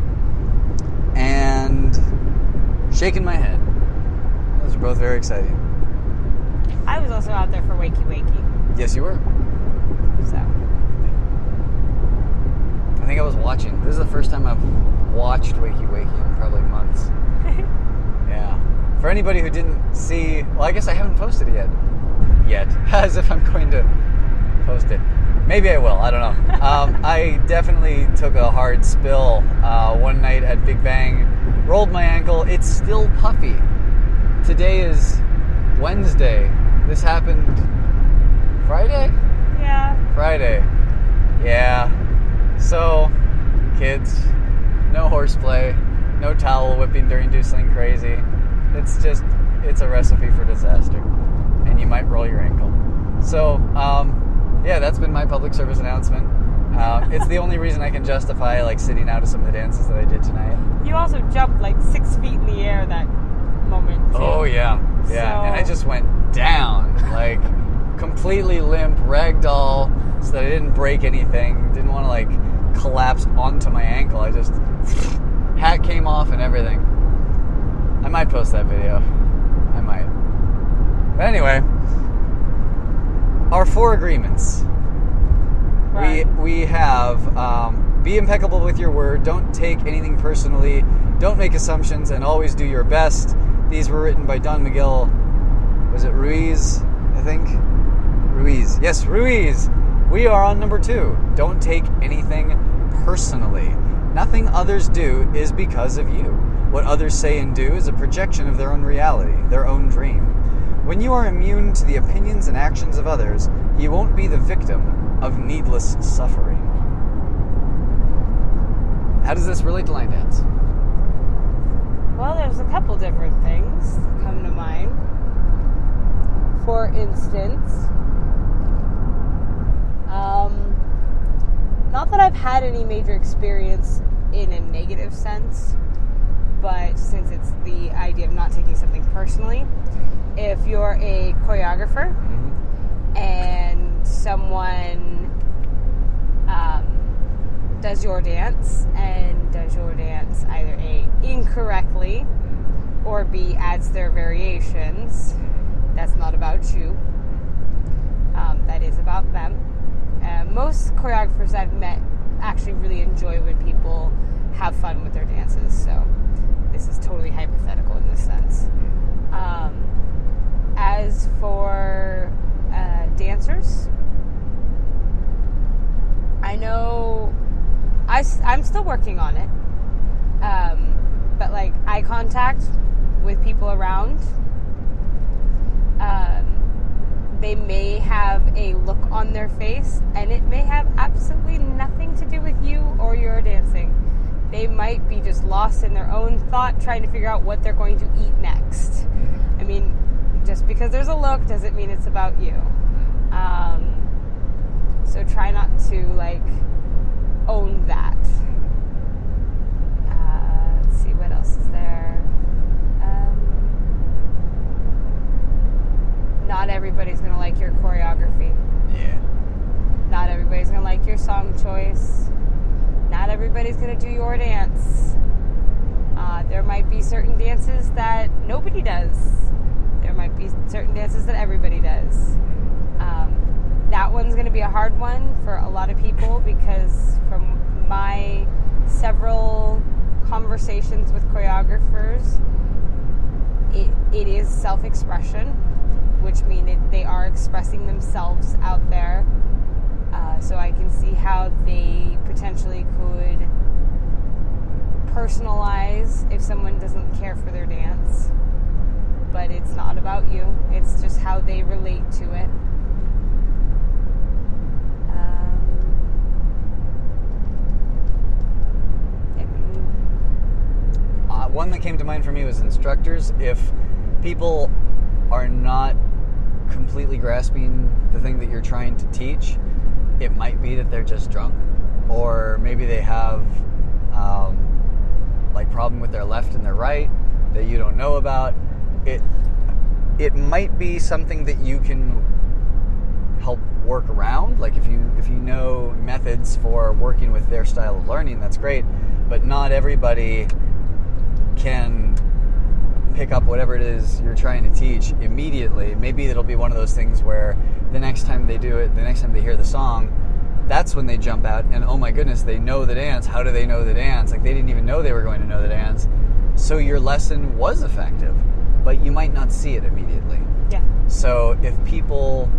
and Shaking My Head. Those are both very exciting. I was also out there for Wakey Wakey. Yes, you were. So. I think I was watching. This is the first time I've watched Wakey Wakey in probably months. yeah. For anybody who didn't see, well, I guess I haven't posted it yet. Yet. As if I'm going to post it. Maybe I will. I don't know. Um, I definitely took a hard spill uh, one night at Big Bang. Rolled my ankle. It's still puffy. Today is Wednesday. This happened Friday? Yeah. Friday. Yeah. So, kids, no horseplay, no towel whipping during Do Something Crazy. It's just, it's a recipe for disaster. And you might roll your ankle. So, um, yeah, that's been my public service announcement. Uh, it's the only reason I can justify like sitting out of some of the dances that I did tonight. You also jumped like six feet in the air that moment. Too. Oh yeah, Yeah, and I just went down, like completely limp, ragdoll, so that I didn't break anything. Didn't want to like collapse onto my ankle. I just hat came off and everything. I might post that video. I might. But anyway, our four agreements. Right. We we have um, be impeccable with your word. Don't take anything personally. Don't make assumptions, and always do your best. These were written by Don Miguel. Was it Ruiz? I think Ruiz. Yes, Ruiz. We are on number two. Don't take anything personally. Nothing others do is because of you. What others say and do is a projection of their own reality, their own dream. When you are immune to the opinions and actions of others, you won't be the victim of needless suffering. How does this relate to line dance? Well, there's a couple different things that come to mind. For instance, um, not that I've had any major experience in a negative sense, but since it's the idea of not taking something personally, if you're a choreographer and someone um, does your dance and does your dance either a incorrectly or b adds their variations that's not about you. Um, that is about them. Uh, most choreographers i've met actually really enjoy when people have fun with their dances so this is totally hypothetical in this sense um, as for uh, dancers I know I, am still working on it. Um, but like eye contact with people around, um, they may have a look on their face and it may have absolutely nothing to do with you or your dancing. They might be just lost in their own thought trying to figure out what they're going to eat next. I mean, just because there's a look doesn't mean it's about you. Um, so try not to like own that. Uh, let's see what else is there. Um, not everybody's gonna like your choreography. Yeah. Not everybody's gonna like your song choice. Not everybody's gonna do your dance. Uh, there might be certain dances that nobody does. There might be certain dances that everybody does. Um, that one's going to be a hard one for a lot of people because from my several conversations with choreographers, it, it is self-expression, which means they are expressing themselves out there. So I can see how they potentially could personalize if someone doesn't care for their dance. But it's not about you. It's just how they relate to it. Um, Uh, one that came to mind for me was instructors. If people are not completely grasping the thing that you're trying to teach, it might be that they're just drunk, or maybe they have um, like problem with their left and their right that you don't know about. It it might be something that you can help work around. Like if you if you know methods for working with their style of learning, that's great. But not everybody can pick up whatever it is you're trying to teach immediately. Maybe it'll be one of those things where the next time they do it, the next time they hear the song, that's when they jump out and oh my goodness, they know the dance. How do they know the dance? Like they didn't even know they were going to know the dance. So your lesson was effective, but you might not see it immediately. yeah. So if people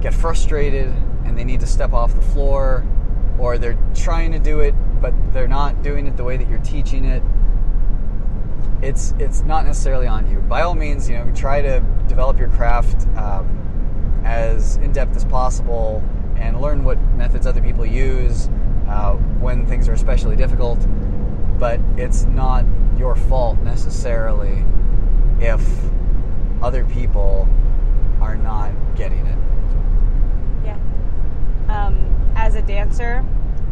get frustrated and they need to step off the floor, or they're trying to do it but they're not doing it the way that you're teaching it, it's it's not necessarily on you. By all means, you know, try to develop your craft um, as in depth as possible and learn what methods other people use uh, when things are especially difficult. But it's not your fault necessarily if other people are not getting it. Yeah. Um, as a dancer,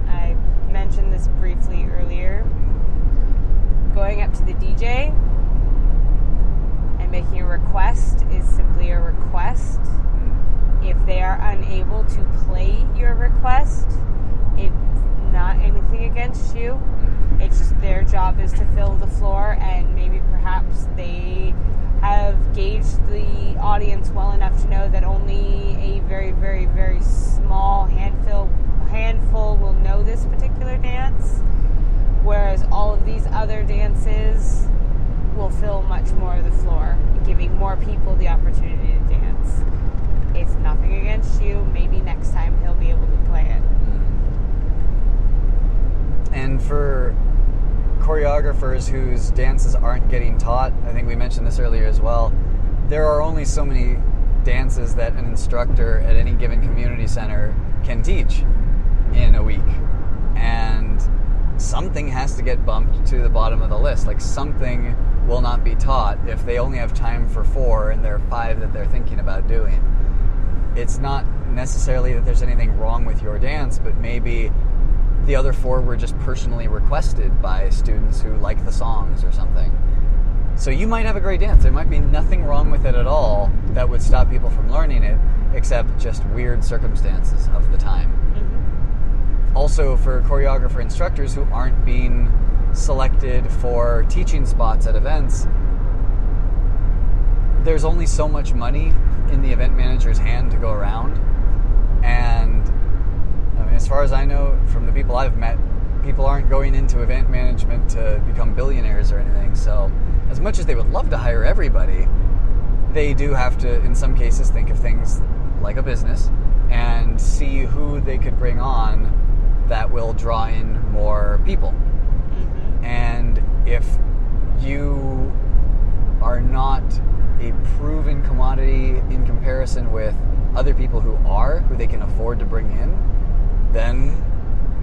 I mentioned this briefly earlier. Going up to the DJ and making a request is simply a request, if they are unable to play your request, it's not anything against you. It's just their job is to fill the floor, and maybe perhaps they have gauged the audience well enough to know that only a very, very, very small handful handful will know this particular dance, whereas all of these other dances will fill much more of the floor, giving more people the opportunity to. It's nothing against you. Maybe next time he'll be able to play it. Hmm. And for choreographers whose dances aren't getting taught, I think we mentioned this earlier as well, there are only so many dances that an instructor at any given community center can teach in a week. And something has to get bumped to the bottom of the list. Like something will not be taught if they only have time for four and there are five that they're thinking about doing. It's not necessarily that there's anything wrong with your dance, but maybe the other four were just personally requested by students who like the songs or something. So you might have a great dance. There might be nothing wrong with it at all that would stop people from learning it, except just weird circumstances of the time. Mm-hmm. Also, for choreographer instructors who aren't being selected for teaching spots at events, there's only so much money in the event manager's hand to go around. And I mean, as far as I know, from the people I've met, people aren't going into event management to become billionaires or anything. So, as much as they would love to hire everybody, they do have to, in some cases, think of things like a business and see who they could bring on that will draw in more people. Mm-hmm. And if you are not a proven commodity in comparison with other people who are, who they can afford to bring in, then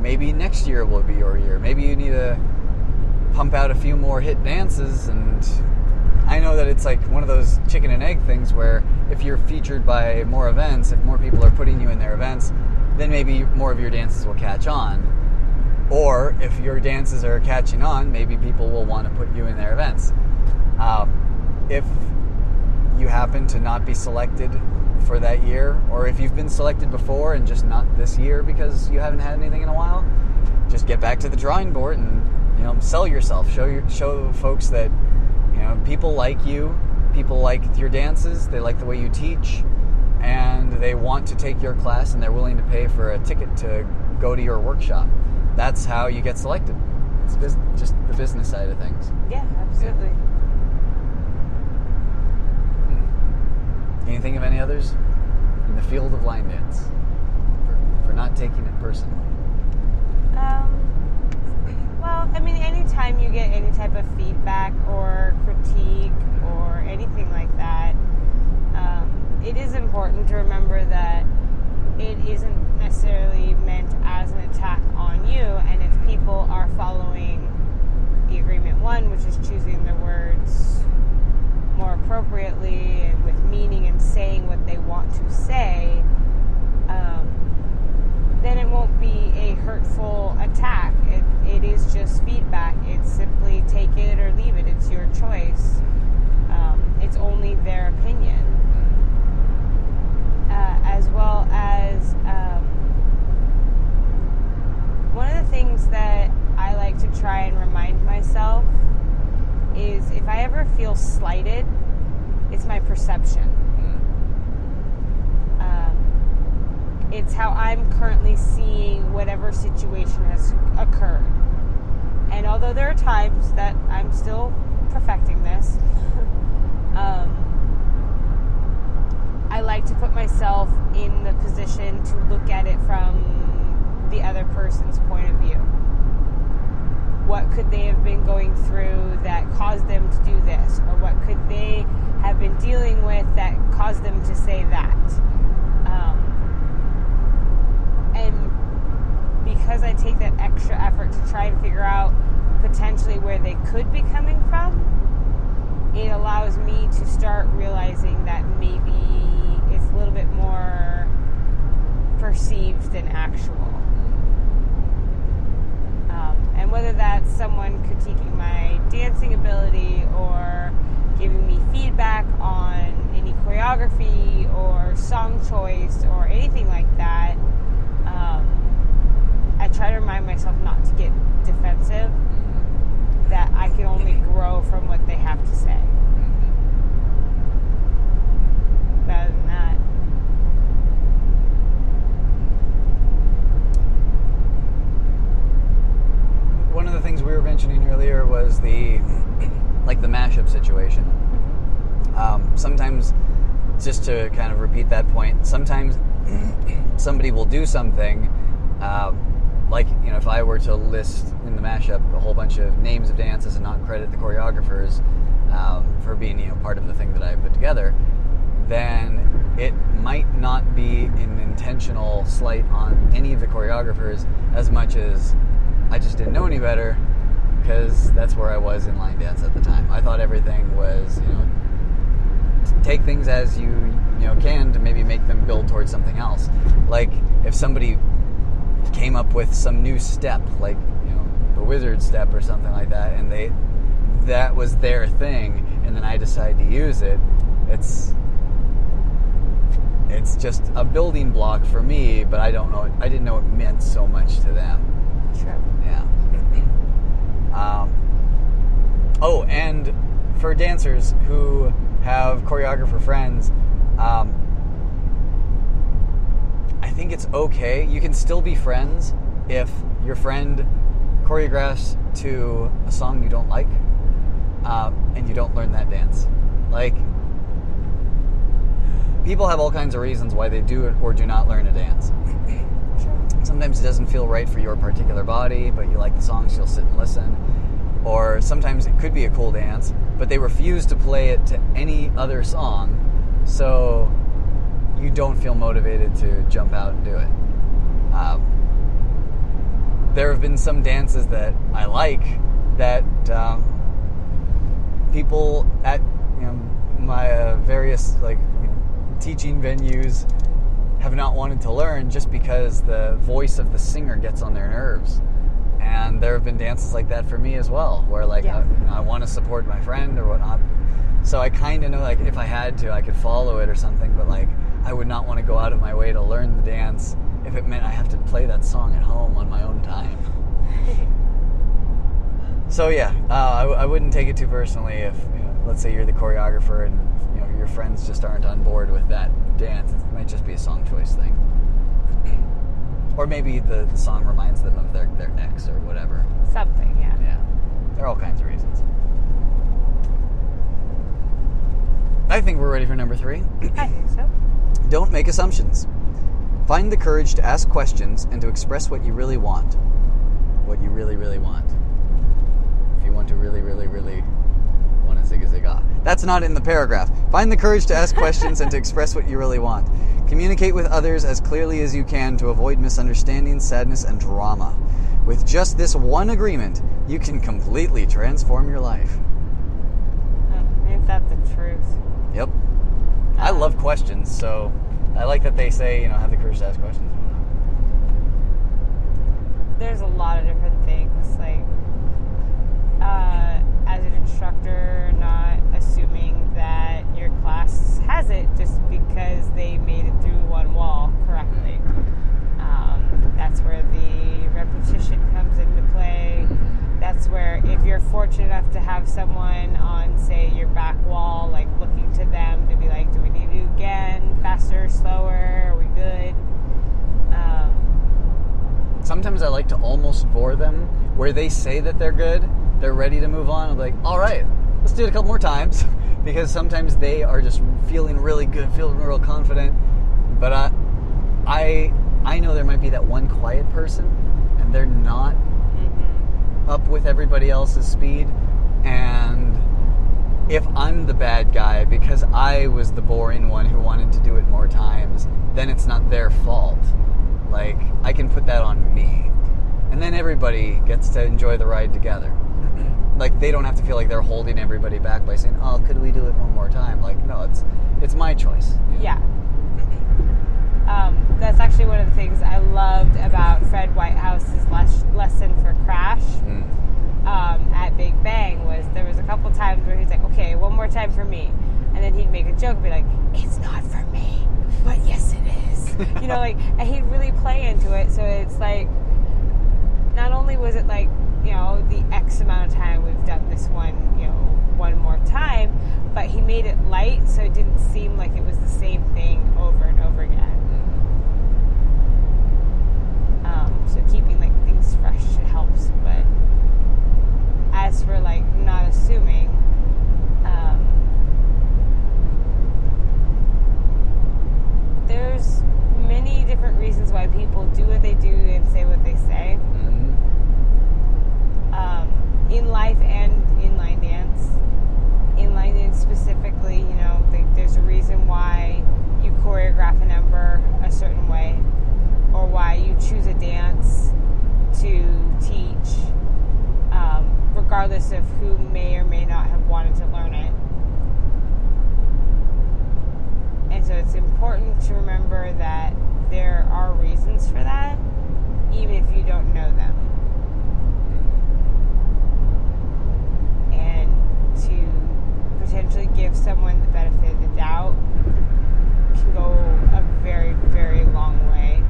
maybe next year will be your year. Maybe you need to pump out a few more hit dances and I know that it's like one of those chicken and egg things where if you're featured by more events, if more people are putting you in their events, then maybe more of your dances will catch on. Or if your dances are catching on, maybe people will want to put you in their events. Um, if you happen to not be selected for that year, or if you've been selected before and just not this year because you haven't had anything in a while, just get back to the drawing board and you know sell yourself. Show your show folks that you know people like you, people like your dances, they like the way you teach, and they want to take your class and they're willing to pay for a ticket to go to your workshop. That's how you get selected. It's just the business side of things. Yeah, absolutely. Can you think of any others in the field of line dance for, for not taking it personally? Um, well, I mean, anytime you get any type of feedback or critique or anything like that, um, it is important to remember that it isn't necessarily meant as an attack on you. And if people are following the agreement one, which is choosing their words more appropriately and with meaning and saying what they want to say, um, then it won't be a hurtful attack. It, it is just feedback. It's simply take it or leave it. It's your choice. Um, it's only their opinion. Uh, as well as um, one of the things that I like to try and remind myself is if I ever feel slighted, it's my perception. Um, it's how I'm currently seeing whatever situation has occurred. And although there are times that I'm still perfecting this, um, I like to put myself in the position to look at it from the other person's point of view. What could they have been going through that caused them to do this? Or what could they have been dealing with that caused them to say that? Um, and because I take that extra effort to try and figure out potentially where they could be coming from, it allows me to start realizing that maybe it's a little bit more perceived than actual. Um, and whether that's someone critiquing my dancing ability or giving me feedback on any choreography or song choice or anything like that, um, I try to remind myself not to get defensive. That I can only grow from what they have to say. That, One of the things we were mentioning earlier was the like the mashup situation. Um, sometimes, just to kind of repeat that point, sometimes somebody will do something. Um, like you know, if I were to list in the mashup a whole bunch of names of dances and not credit the choreographers um, for being you know part of the thing that I put together, then it might not be an intentional slight on any of the choreographers as much as I just didn't know any better because that's where I was in line dance at the time. I thought everything was, you know, take things as you you know can to maybe make them build towards something else. Like if somebody came up with some new step, like you know the wizard step or something like that, and they that was their thing, and then I decided to use it. It's it's just a building block for me, but I don't know. I didn't know it meant so much to them. true. Um, oh, and for dancers who have choreographer friends, um, I think it's okay. You can still be friends if your friend choreographs to a song you don't like um, and you don't learn that dance. Like, people have all kinds of reasons why they do or do not learn a dance. Sometimes it doesn't feel right for your particular body, but you like the songs, you'll sit and listen. Or sometimes it could be a cool dance, but they refuse to play it to any other song, so you don't feel motivated to jump out and do it. Um, there have been some dances that I like that um, people at you know, my uh, various like you know, teaching venues have not wanted to learn just because the voice of the singer gets on their nerves. And there have been dances like that for me as well, where like Yeah. I, I want to support my friend or whatnot. So I kind of know like if I had to, I could follow it or something, but like I would not want to go out of my way to learn the dance if it meant I have to play that song at home on my own time. So yeah, uh, I, w- I wouldn't take it too personally if, you know, let's say you're the choreographer and your friends just aren't on board with that dance. It might just be a song choice thing, or maybe the, the song reminds them of their their ex or whatever. Something, yeah. Yeah, there are all kinds of reasons. I think we're ready for number three. I think so. Don't make assumptions. Find the courage to ask questions and to express what you really want. What you really, really want. If you want to really, really, really want to zig a. That's not in the paragraph. Find the courage to ask questions and to express what you really want. Communicate with others as clearly as you can to avoid misunderstandings, sadness, and drama. With just this one agreement, you can completely transform your life. Ain't that the truth? Yep. I love questions, so I like that they say, you know, have the courage to ask questions. There's a lot of different things. Like, uh, as an instructor, not assuming that your class has it just because they made it through one wall correctly. Um, that's where the repetition comes into play. That's where, if you're fortunate enough to have someone on, say, your back wall, like looking to them to be like, do we need to do again? Faster, slower? Are we good? Sometimes I like to almost bore them where they say that they're good, they're ready to move on. I'm like, all right, let's do it a couple more times because sometimes they are just feeling really good, feeling real confident. But I, I, I know there might be that one quiet person, and they're not mhm. up with everybody else's speed. And if I'm the bad guy because I was the boring one who wanted to do it more times, then it's not their fault. Like, I can put that on me. And then everybody gets to enjoy the ride together. like, they don't have to feel like they're holding everybody back by saying, oh, could we do it one more time? Like, no, it's, it's my choice. Yeah. Um, that's actually one of the things I loved about Fred Whitehouse's les- lesson for Crash Mm. um, at Big Bang was there was a couple times where he's like, okay, one more time for me. and then he'd make a joke and be like, "It's not for me, but yes, it is." you know, like, and he'd really play into it. So it's like, not only was it like, you know, the X amount of time we've done this one, you know, one more time, but he made it light so it didn't seem like it was the same thing over and over again. Um, so keeping like things fresh helps, but as for like not assuming, um, there's many different reasons why people do what they do and say what they say Mhm. um, in life and in line dance. In line dance specifically, you know, there's a reason why you choreograph a number a certain way, or why you choose a dance to teach, um, regardless of who may or may not have wanted to learn it. And so it's important to remember that there are reasons for that, even if you don't know them. and to potentially give someone the benefit of the doubt can go a very, very long way.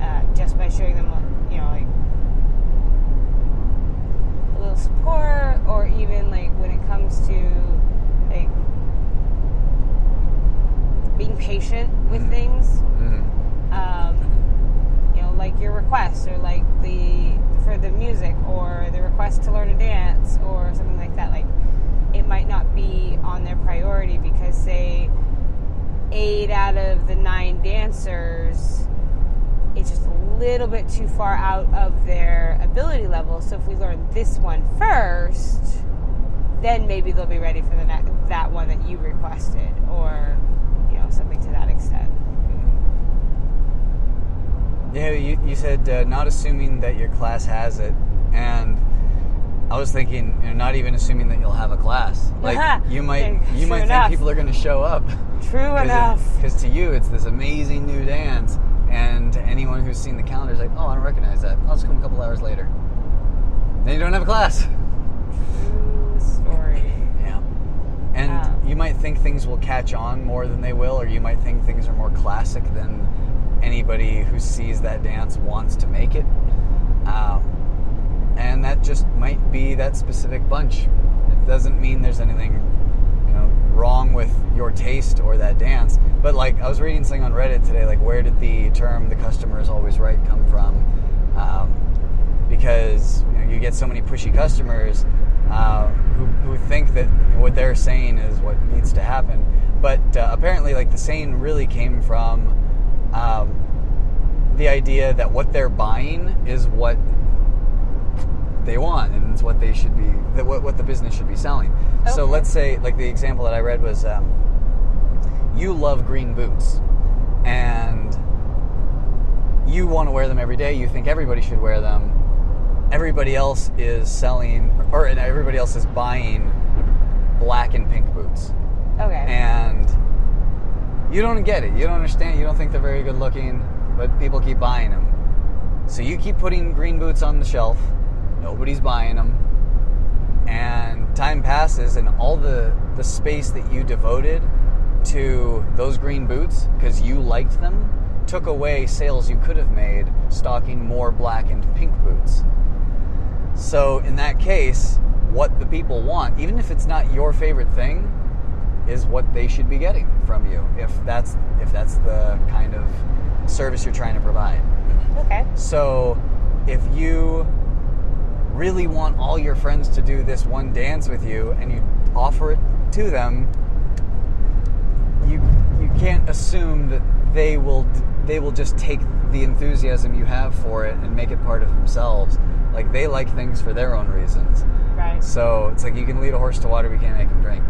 Uh, just by showing them, you know, like little support, or even like when it comes to like being patient with things Mhm. um, you know, like your requests or like the for the music or the request to learn a dance or something like that. Like it might not be on their priority because say eight out of the nine dancers it's just a little bit too far out of their ability level. So if we learn this one first, then maybe they'll be ready for the ne- that one that you requested or you know something to that extent. Yeah, you, you said uh, not assuming that your class has it, and I was thinking, you know, not even assuming that you'll have a class. Like you might, you might enough. think people are going to show up. True enough. Because to you, it's this amazing new dance, and anyone who's seen the calendar is like, oh, I don't recognize that. I'll just come a couple hours later. Then you don't have a class. True story. Yeah. And you might think things will catch on more than they will, or you might think things are more classic than anybody who sees that dance wants to make it. Um, and that just might be that specific bunch. It doesn't mean there's anything, wrong with your taste or that dance. But like, I was reading something on Reddit today, like, where did the term "the customer is always right" come from? Um, because you, know, you get so many pushy customers uh, who, who think that what they're saying is what needs to happen. But uh, apparently, like the saying really came from um, the idea that what they're buying is what they want and it's what they should be that what, what the business should be selling. So let's say, like the example that I read was, um, you love green boots, and you want to wear them every day. You think everybody should wear them. Everybody else is selling, or and everybody else is buying black and pink boots, Okay. and you don't get it. You don't understand. You don't think they're very good looking, but people keep buying them. So you keep putting green boots on the shelf. Nobody's buying them, and time passes, and all the the space that you devoted to those green boots because you liked them took away sales you could have made stocking more black and pink boots. So in that case, what the people want, even if it's not your favorite thing, is what they should be getting from you if that's if that's the kind of service you're trying to provide. okay. So if you really want all your friends to do this one dance with you and you offer it to them, you you can't assume that they will they will just take the enthusiasm you have for it and make it part of themselves. Like they like things for their own reasons. Right. So it's like you can lead a horse to water, but you can't make him drink.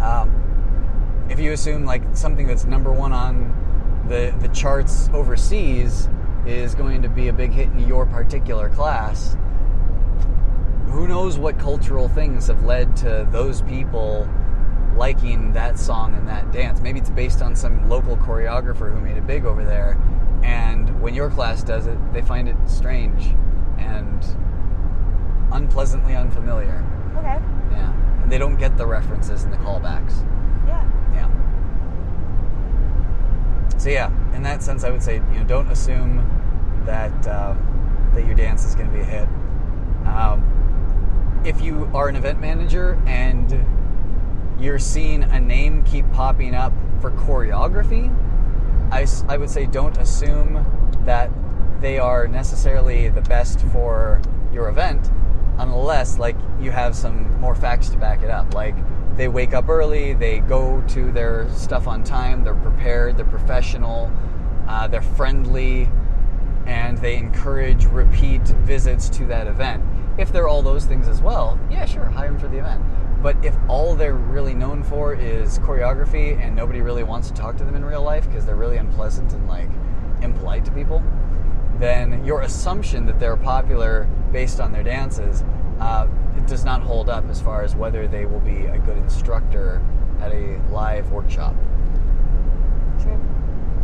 Um, if you assume like something that's number one on the the charts overseas is going to be a big hit in your particular class, who knows what cultural things have led to those people liking that song and that dance? Maybe it's based on some local choreographer who made it big over there, and when your class does it, they find it strange and unpleasantly unfamiliar. Okay. Yeah. And they don't get the references and the callbacks. Yeah. Yeah. So yeah, in that sense, I would say you know don't assume that um, that your dance is going to be a hit. Um, if you are an event manager and you're seeing a name keep popping up for choreography, I would say don't assume that they are necessarily the best for your event unless like you have some more facts to back it up. Like they wake up early they go to their stuff on time they're prepared they're professional uh, they're friendly and they encourage repeat visits to that event if they're all those things as well yeah sure hire them for the event but if all they're really known for is choreography and nobody really wants to talk to them in real life because they're really unpleasant and like impolite to people then your assumption that they're popular based on their dances uh, it does not hold up as far as whether they will be a good instructor at a live workshop. True.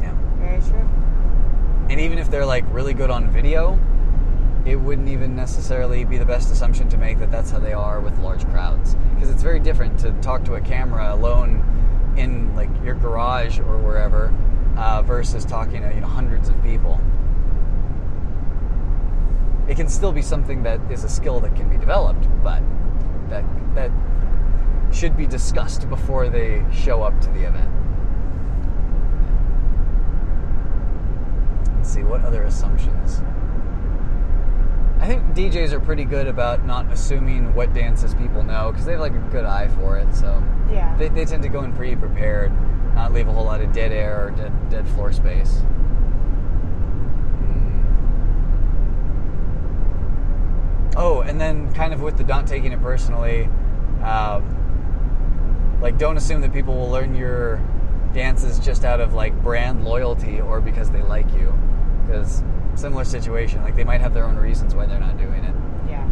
Yeah. Very true. And even if they're like really good on video, it wouldn't even necessarily be the best assumption to make that that's how they are with large crowds. Because it's very different to talk to a camera alone in like your garage or wherever uh, versus talking to you know hundreds of people. It can still be something that is a skill that can be developed, but that that should be discussed before they show up to the event. Let's see what other assumptions. I think DJs are pretty good about not assuming what dances people know because they have like a good eye for it. So Yeah. they, they tend to go in pretty prepared, not leave a whole lot of dead air or dead, dead floor space. Mm. Oh, and then kind of with the not taking it personally, um, like don't assume that people will learn your dances just out of like brand loyalty or because they like you. Because similar situation, like they might have their own reasons why they're not doing it. Yeah.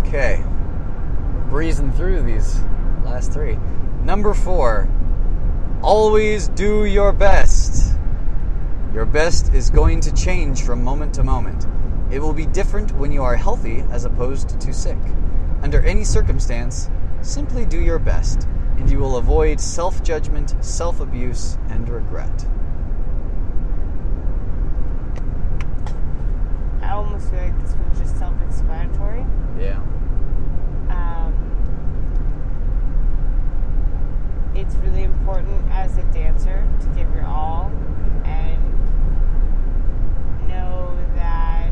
Okay. Breezing through these last three. Number four, always do your best. Your best is going to change from moment to moment. It will be different when you are healthy as opposed to sick. Under any circumstance, simply do your best, and you will avoid self judgment, self abuse, and regret. I almost feel like this one's just self-explanatory. Yeah. Um, it's really important as a dancer to give your all and know that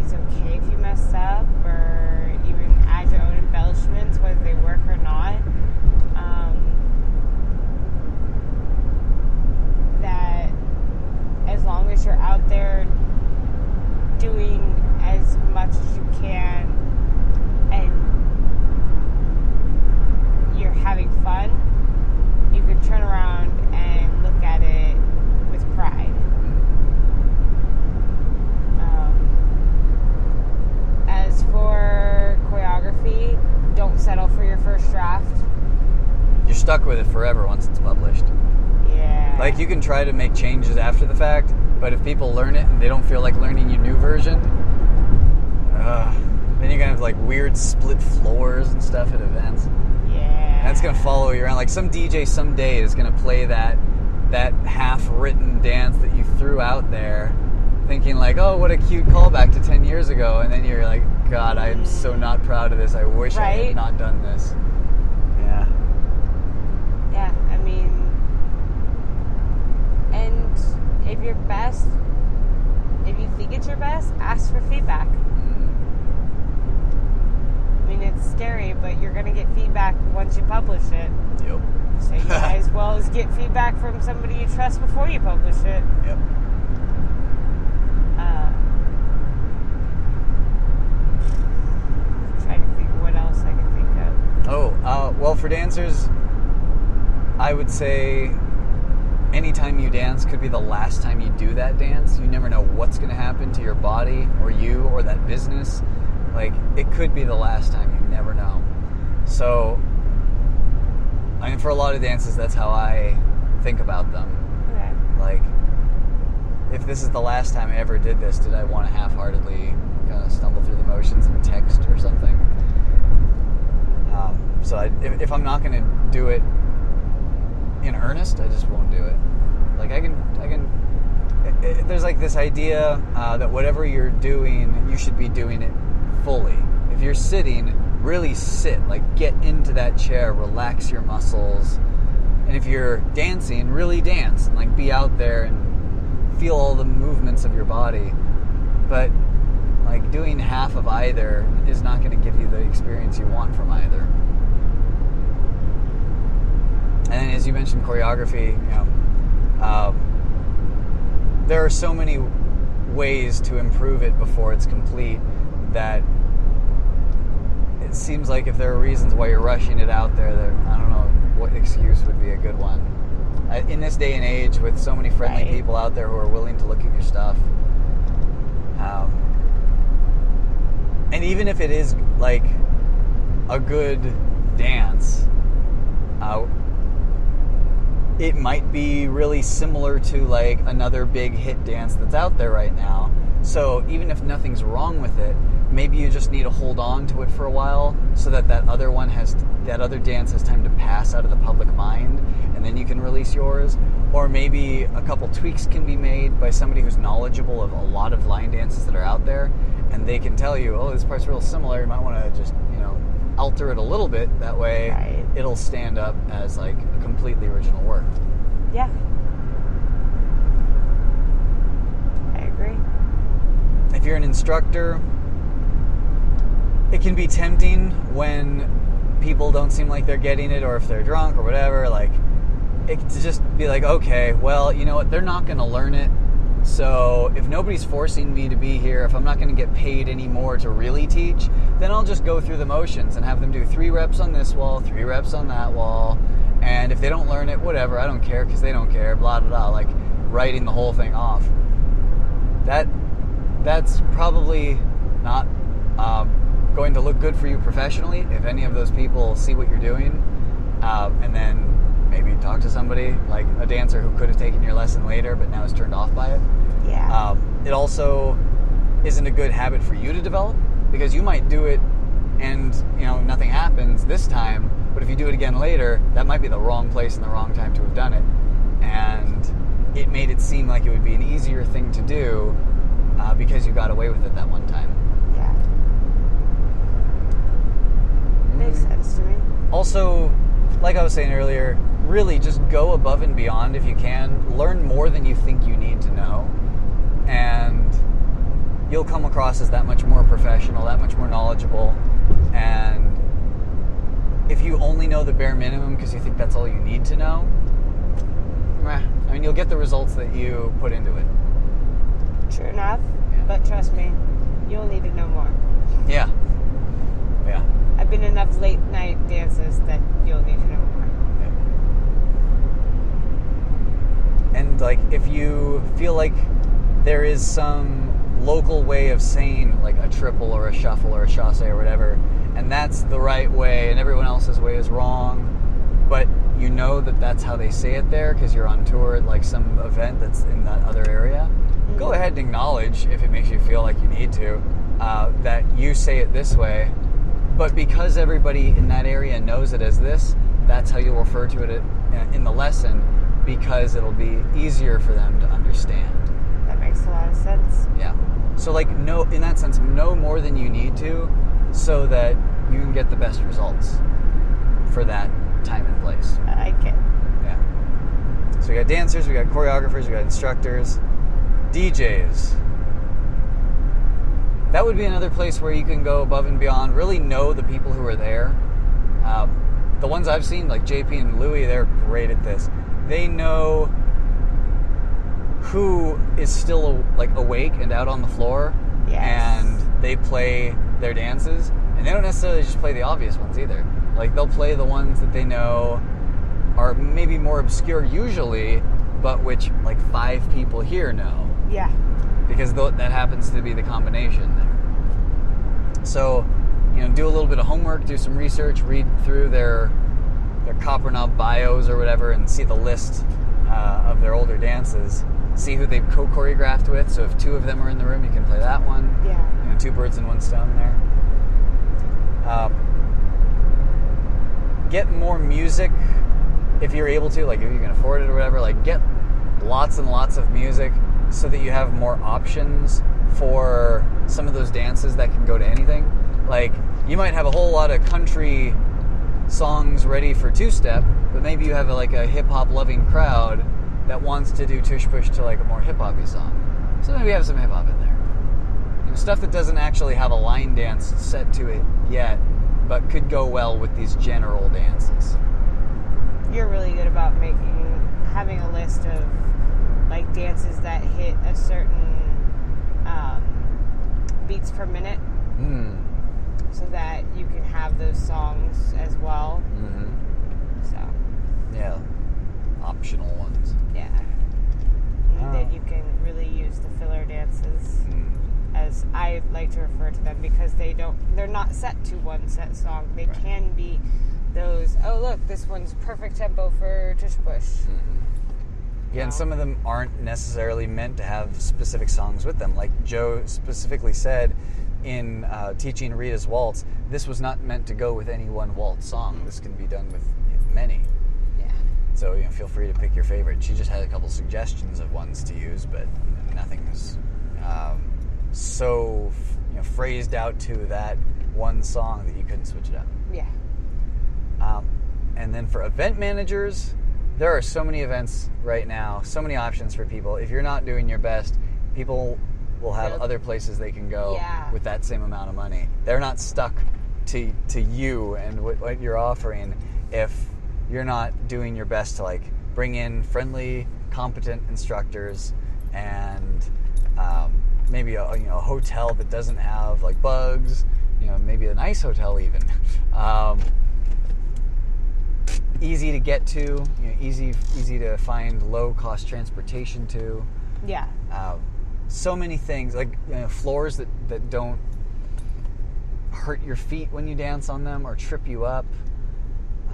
it's okay if you mess up or even add your own embellishments, whether they work or not. Um, that as long as you're out there doing as much as you can and you're having fun, you can turn around and look at it with pride. Um, as for choreography, don't settle for your first draft. You're stuck with it forever once it's published. Yeah. Like you can try to make changes after the fact, but if people learn it and they don't feel like learning your new version, uh, then you're gonna have like weird split floors and stuff at events. Yeah. That's gonna follow you around. Like some DJ someday is gonna play that that half-written dance that you threw out there, thinking like, "Oh, what a cute callback to ten years ago," and then you're like, "God, I am so not proud of this. I wish I had not done this." Yeah. Yeah, I mean, and if you're best, if you think it's your best, ask for feedback. I mean, it's scary, but you're gonna get feedback once you publish it. Yep. So you might as well as get feedback from somebody you trust before you publish it. Yep. Uh, trying to think what else I can think of. Oh, uh, well, for dancers, I would say anytime you dance could be the last time you do that dance. You never know what's going to happen to your body or you or that business. Like, it could be the last time. You never know. So, I mean, for a lot of dances, that's how I think about them. Okay. Like, if this is the last time I ever did this, did I want to half heartedly kind of stumble through the motions and text or something? Um, so, I, if, if I'm not going to do it in earnest, I just won't do it. Like I can, I can. It, it, there's like this idea uh, that whatever you're doing, you should be doing it fully. If you're sitting, really sit. Like get into that chair, relax your muscles, and if you're dancing, really dance and like be out there and feel all the movements of your body. But like doing half of either is not going to give you the experience you want from either. And then, as you mentioned, choreography. You know, um, there are so many ways to improve it before it's complete that it seems like if there are reasons why you're rushing it out there, that I don't know what excuse would be a good one. Uh, In this day and age, with so many friendly Right. people out there who are willing to look at your stuff, um, and even if it is like a good dance, uh, it might be really similar to like another big hit dance that's out there right now. So even if nothing's wrong with it, maybe you just need to hold on to it for a while so that that other one has that other dance has time to pass out of the public mind and then you can release yours or maybe a couple tweaks can be made by somebody who's knowledgeable of a lot of line dances that are out there and they can tell you oh this part's real similar you might want to just you know alter it a little bit that way Right. it'll stand up as like a completely original work Yeah. I agree. if you're an instructor, it can be tempting when people don't seem like they're getting it or if they're drunk or whatever. Like, it to just be like, okay, well, you know what? They're not going to learn it. So if nobody's forcing me to be here, if I'm not going to get paid anymore to really teach, then I'll just go through the motions and have them do three reps on this wall, three reps on that wall. And if they don't learn it, whatever, I don't care because they don't care, blah, blah, blah. Like writing the whole thing off. That that's probably not um, going to look good for you professionally if any of those people see what you're doing um, and then maybe talk to somebody like a dancer who could have taken your lesson later but now is turned off by it Yeah. um, it also isn't a good habit for you to develop because you might do it and you know nothing happens this time but if you do it again later that might be the wrong place and the wrong time to have done it and it made it seem like it would be an easier thing to do uh, because you got away with it that one time yeah. Makes sense to me. also like i was saying earlier really just go above and beyond if you can learn more than you think you need to know and you'll come across as that much more professional that much more knowledgeable and if you only know the bare minimum because you think that's all you need to know meh, i mean you'll get the results that you put into it True enough. Yeah. But trust me, you'll need to know more. yeah yeah I've been enough late night dances that you'll need to know more. And like if you feel like there is some local way of saying like a triple or a shuffle or a chasse or whatever, and that's the right way and everyone else's way is wrong, but you know that that's how they say it there because you're on tour at like some event that's in that other area, go ahead and acknowledge if it makes you feel like you need to uh, that you say it this way. But because everybody in that area knows it as this, that's how you'll refer to it in- in the lesson because it'll be easier for them to understand. That makes a lot of sense. Yeah. So like no in that sense know more than you need to so that you can get the best results for that time and place. I like it. Yeah. So we got dancers, we got choreographers, we got instructors, DJs. That would be another place where you can go above and beyond. Really know the people who are there. Um, the ones I've seen, like JP and Louie, they're great at this. They know who is still like awake and out on the floor, Yes. and they play their dances. And they don't necessarily just play the obvious ones either. Like they'll play the ones that they know are maybe more obscure usually, but which like five people here know Yeah. because th- that happens to be the combination there. So, you know, do a little bit of homework, do some research, read through their their CopperKnob bios or whatever, and see the list uh, of their older dances. See who they've co-choreographed with. So if two of them are in the room, you can play that one. Yeah. You know, two birds in one stone there. Um, get more music if you're able to, like if you can afford it or whatever. Like get lots and lots of music so that you have more options for some of those dances that can go to anything. Like you might have a whole lot of country songs ready for two step, but maybe you have like a hip hop loving crowd that wants to do tush push to like a more hip hoppy song. So maybe have some hip hop in there. You know, stuff that doesn't actually have a line dance set to it yet, but could go well with these general dances. You're really good about making having a list of like dances that hit a certain um, beats per minute, Hmm. So that you can have those songs as well. Mm-hmm. So Yeah. Optional ones. yeah, and then you can really use the filler dances. Mm. as I like to refer to them because they don't they're not set to one set song. They Right. can be those oh look, this one's perfect tempo for tush push. Yeah, and some of them aren't necessarily meant to have specific songs with them. Like Joe specifically said in uh, teaching Rita's waltz, this was not meant to go with any one waltz song. This can be done with many. Yeah. So you know, feel free to pick your favorite. She just had a couple suggestions of ones to use, but know, nothing's um, so you know phrased out to that one song that you couldn't switch it up. Yeah. Um, and then for event managers, there are so many events right now, so many options for people. If you're not doing your best, people will have other places they can go Yeah. with that same amount of money. They're not stuck to to you and what, what you're offering if you're not doing your best to like bring in friendly, competent instructors and um, maybe a you know a hotel that doesn't have like bugs. You know, maybe a nice hotel even. Um, easy to get to, you know, easy easy to find low cost transportation to. Yeah. Um, so many things like you know, floors that, that don't hurt your feet when you dance on them or trip you up.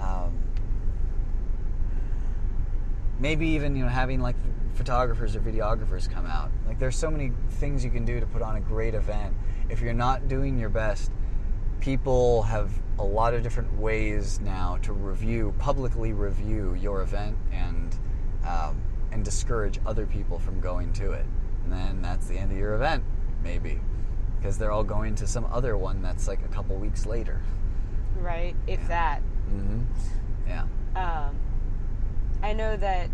Um, maybe even you know having like photographers or videographers come out. Like there's so many things you can do to put on a great event. If you're not doing your best, people have a lot of different ways now to review publicly review your event and um, and discourage other people from going to it and then that's the end of your event maybe because they're all going to some other one that's like a couple weeks later Right. If Yeah. that. mm-hmm. yeah Um, I know that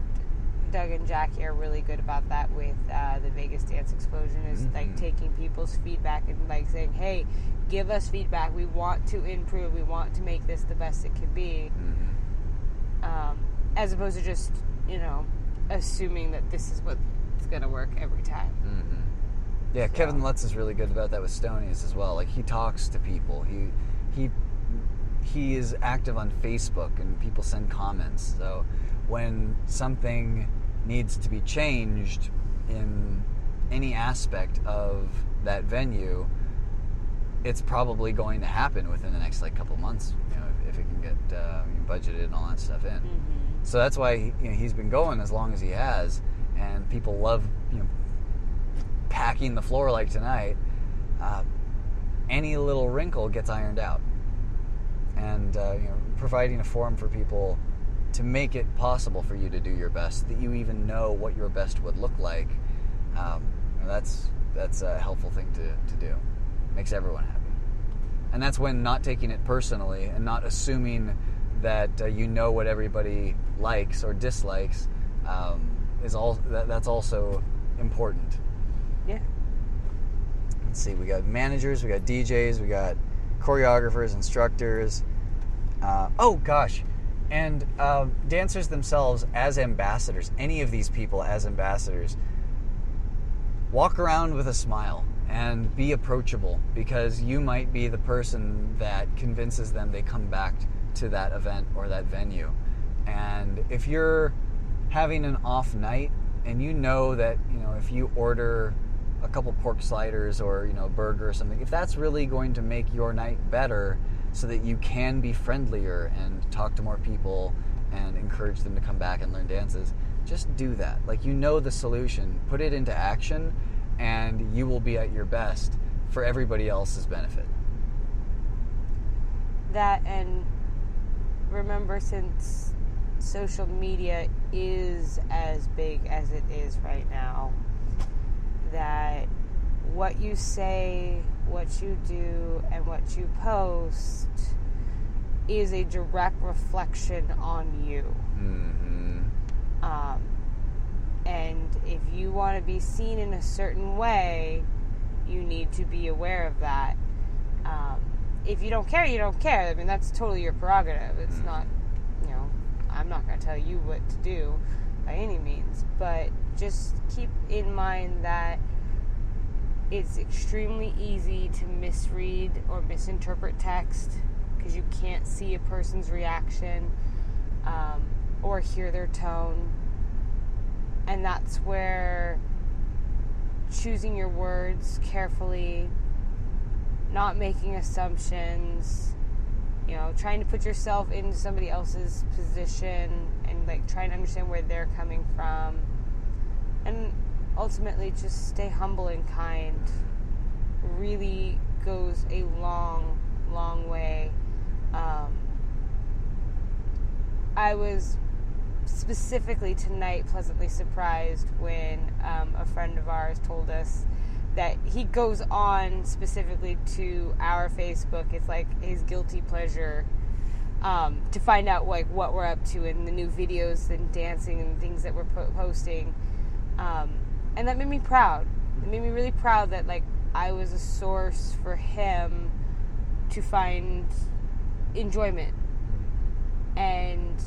Doug and Jackie are really good about that with uh, the Vegas Dance Explosion. Is like Mhm. taking people's feedback and like saying, "Hey, give us feedback. We want to improve. We want to make this the best it can be." mm-hmm. Um, as opposed to just you know assuming that this is what's going to work every time. Mm-hmm. Yeah, So- Kevin Lutz is really good about that with Stoney's as well. Like he talks to people. He he he is active on Facebook and people send comments. So when something needs to be changed in any aspect of that venue, it's probably going to happen within the next like couple months. You know, if, if it can get uh, budgeted and all that stuff in. Mm-hmm. So that's why you know, he's been going as long as he has, and people love you know packing the floor like tonight. Uh, any little wrinkle gets ironed out, and uh, you know, providing a forum for people to make it possible for you to do your best, that you even know what your best would look like. Um, that's that's a helpful thing to, to do. Makes everyone happy and that's when not taking it personally and not assuming that uh, you know what everybody likes or dislikes um, is all that, that's also important Yeah. let's see we got managers we got djs we got choreographers instructors uh, oh gosh and uh, dancers themselves as ambassadors any of these people as ambassadors walk around with a smile and be approachable because you might be the person that convinces them they come back to that event or that venue. And if you're having an off night and you know that, you know, if you order a couple pork sliders or, you know, a burger or something, if that's really going to make your night better so that you can be friendlier and talk to more people and encourage them to come back and learn dances, just do that. Like you know the solution, put it into action and you will be at your best for everybody else's benefit. that and remember since social media is as big as it is right now, that what you say, what you do, and what you post is a direct reflection on you. Mm-hmm. Um, and if you want to be seen in a certain way, you need to be aware of that. Um, if you don't care, you don't care. I mean, that's totally your prerogative. It's not, you know, I'm not going to tell you what to do by any means. But just keep in mind that it's extremely easy to misread or misinterpret text because you can't see a person's reaction um, or hear their tone. And that's where choosing your words carefully, not making assumptions, you know, trying to put yourself into somebody else's position and like trying to understand where they're coming from. And ultimately just stay humble and kind really goes a long, long way. Um, I was specifically tonight pleasantly surprised when um, a friend of ours told us that he goes on specifically to our Facebook. It's like his guilty pleasure um, to find out like what we're up to and the new videos and dancing and things that we're po- posting. Um, and that made me proud. It made me really proud that like I was a source for him to find enjoyment and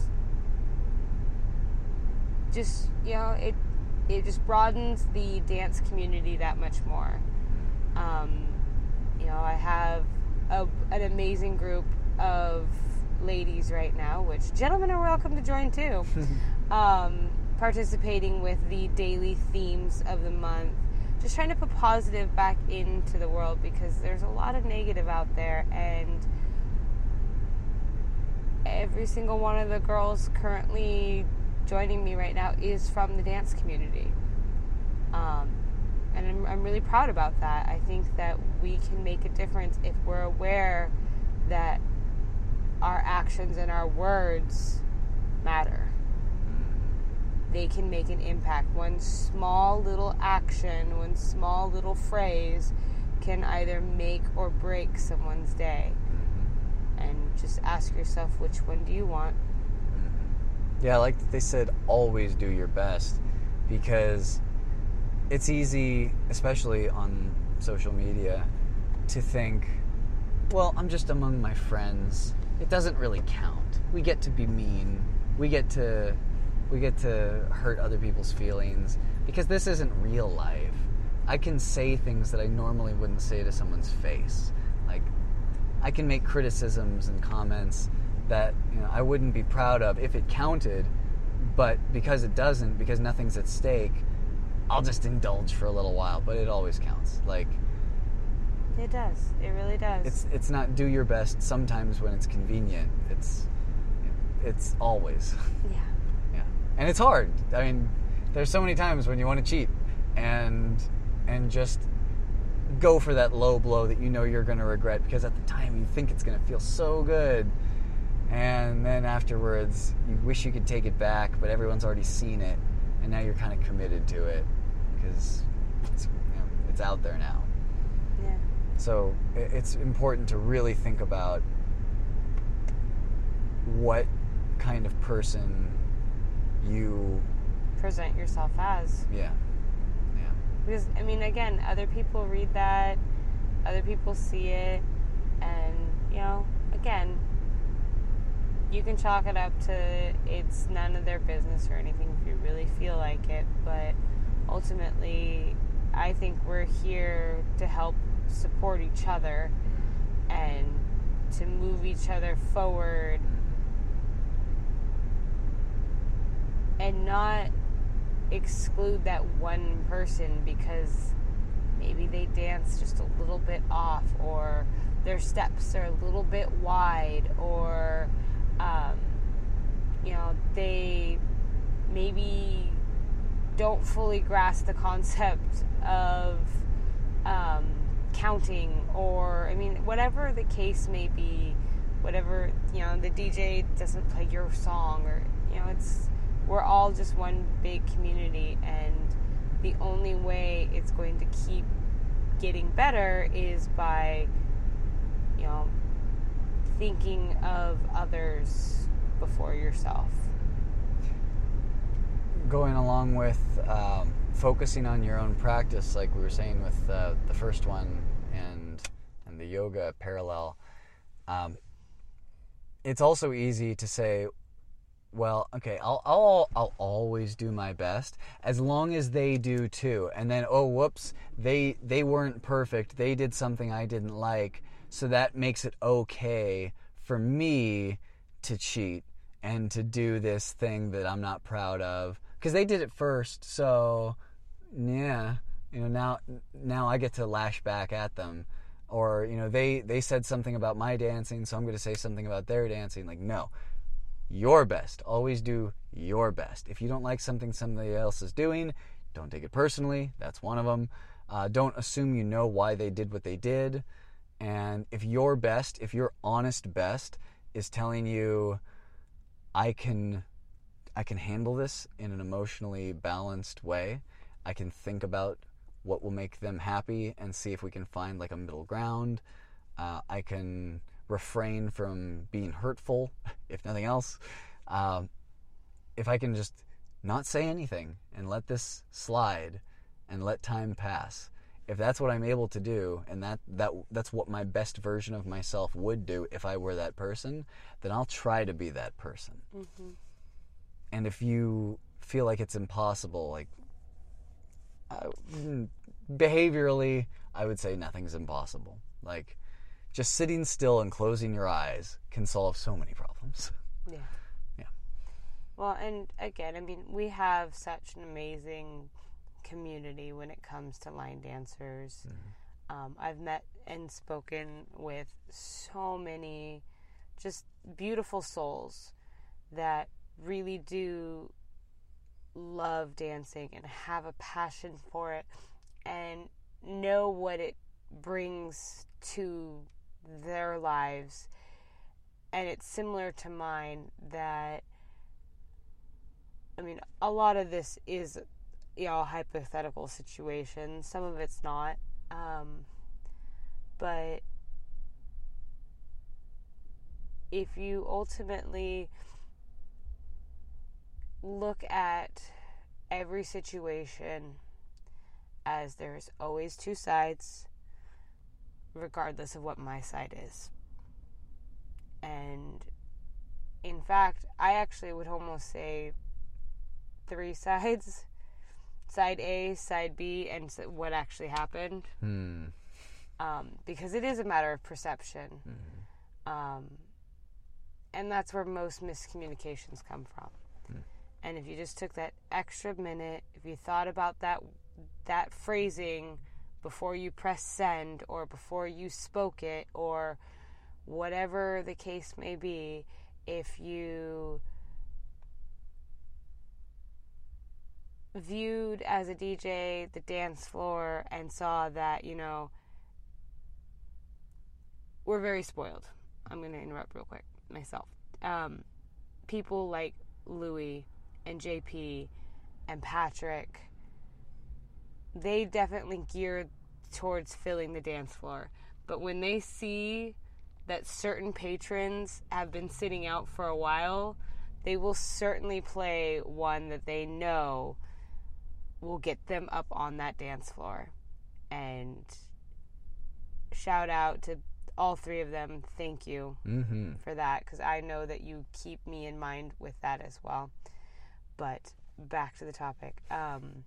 just you know it it just broadens the dance community that much more. Um, you know, I have a, an amazing group of ladies right now, which gentlemen are welcome to join too. um, participating with the daily themes of the month, just trying to put positive back into the world because there's a lot of negative out there, and every single one of the girls currently joining me right now is from the dance community. Um, and I'm, I'm really proud about that. I think that we can make a difference if we're aware that our actions and our words matter. They can make an impact. One small little action, one small little phrase can either make or break someone's day. And just ask yourself which one do you want? Yeah, like they said, always do your best because it's easy, especially on social media, to think, well, I'm just among my friends. It doesn't really count. We get to be mean. We get to we get to hurt other people's feelings because this isn't real life. I can say things that I normally wouldn't say to someone's face. Like I can make criticisms and comments that you know I wouldn't be proud of if it counted, but because it doesn't, because nothing's at stake, I'll just indulge for a little while. But it always counts. Like It does. It really does. it's it's not do your best sometimes when it's convenient. It's it's always yeah. yeah, and it's hard. I mean, there's so many times when you want to cheat and and just go for that low blow that you know you're going to regret because at the time you think it's going to feel so good and then afterwards you wish you could take it back but everyone's already seen it and now you're kind of committed to it because it's, you know, it's out there now Yeah. so it's important to really think about what kind of person you Present yourself as. yeah yeah Because, I mean, again, other people read that, other people see it, and, you know, again, you can chalk it up to it's none of their business or anything if you really feel like it, but ultimately, I think we're here to help support each other and to move each other forward and not exclude that one person because maybe they dance just a little bit off or their steps are a little bit wide or um, you know they maybe don't fully grasp the concept of um, counting or i mean whatever the case may be whatever you know the DJ doesn't play your song or you know it's we're all just one big community and the only way it's going to keep getting better is by you know thinking of others before yourself going along with um, focusing on your own practice like we were saying with uh, the first one and and the yoga parallel um, it's also easy to say well, okay, I'll, I'll I'll always do my best as long as they do too. And then oh whoops, they they weren't perfect. They did something I didn't like, so that makes it okay for me to cheat and to do this thing that I'm not proud of because they did it first. So yeah, you know now now I get to lash back at them. Or you know they they said something about my dancing, so I'm going to say something about their dancing. Like no, your best. Always do your best. If you don't like something somebody else is doing, don't take it personally. That's one of them. Uh, don't assume you know why they did what they did. And if your best, if your honest best is telling you, I can, I can handle this in an emotionally balanced way. I can think about what will make them happy and see if we can find like a middle ground. Uh, I can refrain from being hurtful, if nothing else. Um, if I can just not say anything and let this slide and let time pass, if that's what I'm able to do, and that, that that's what my best version of myself would do if I were that person, then I'll try to be that person. Mm-hmm. And if you feel like it's impossible, like uh, behaviorally, I would say nothing's impossible. Like just sitting still and closing your eyes can solve so many problems. Yeah. Yeah. Well, and again, I mean, we have such an amazing community when it comes to line dancers. Mm-hmm. Um, I've met and spoken with so many just beautiful souls that really do love dancing and have a passion for it and know what it brings to their lives and it's similar to mine that I mean a lot of this is you hypothetical situation some of it's not um, but if you ultimately look at every situation as there's always two sides regardless of what my side is. And in fact, I actually would almost say three sides side A, side B, and what actually happened. Hmm. Um, because it is a matter of perception. Mm-hmm. Um, and that's where most miscommunications come from. Mm. And if you just took that extra minute, if you thought about that that phrasing before you press send or before you spoke it or whatever the case may be, if you viewed as a DJ the dance floor and saw that, you know, we're very spoiled. I'm going to interrupt real quick myself. Um, people like Louie and JP and Patrick they definitely geared towards filling the dance floor. But when they see that certain patrons have been sitting out for a while, they will certainly play one that they know will get them up on that dance floor. And shout out to all three of them. Thank you mm-hmm. for that because I know that you keep me in mind with that as well. But back to the topic. Um,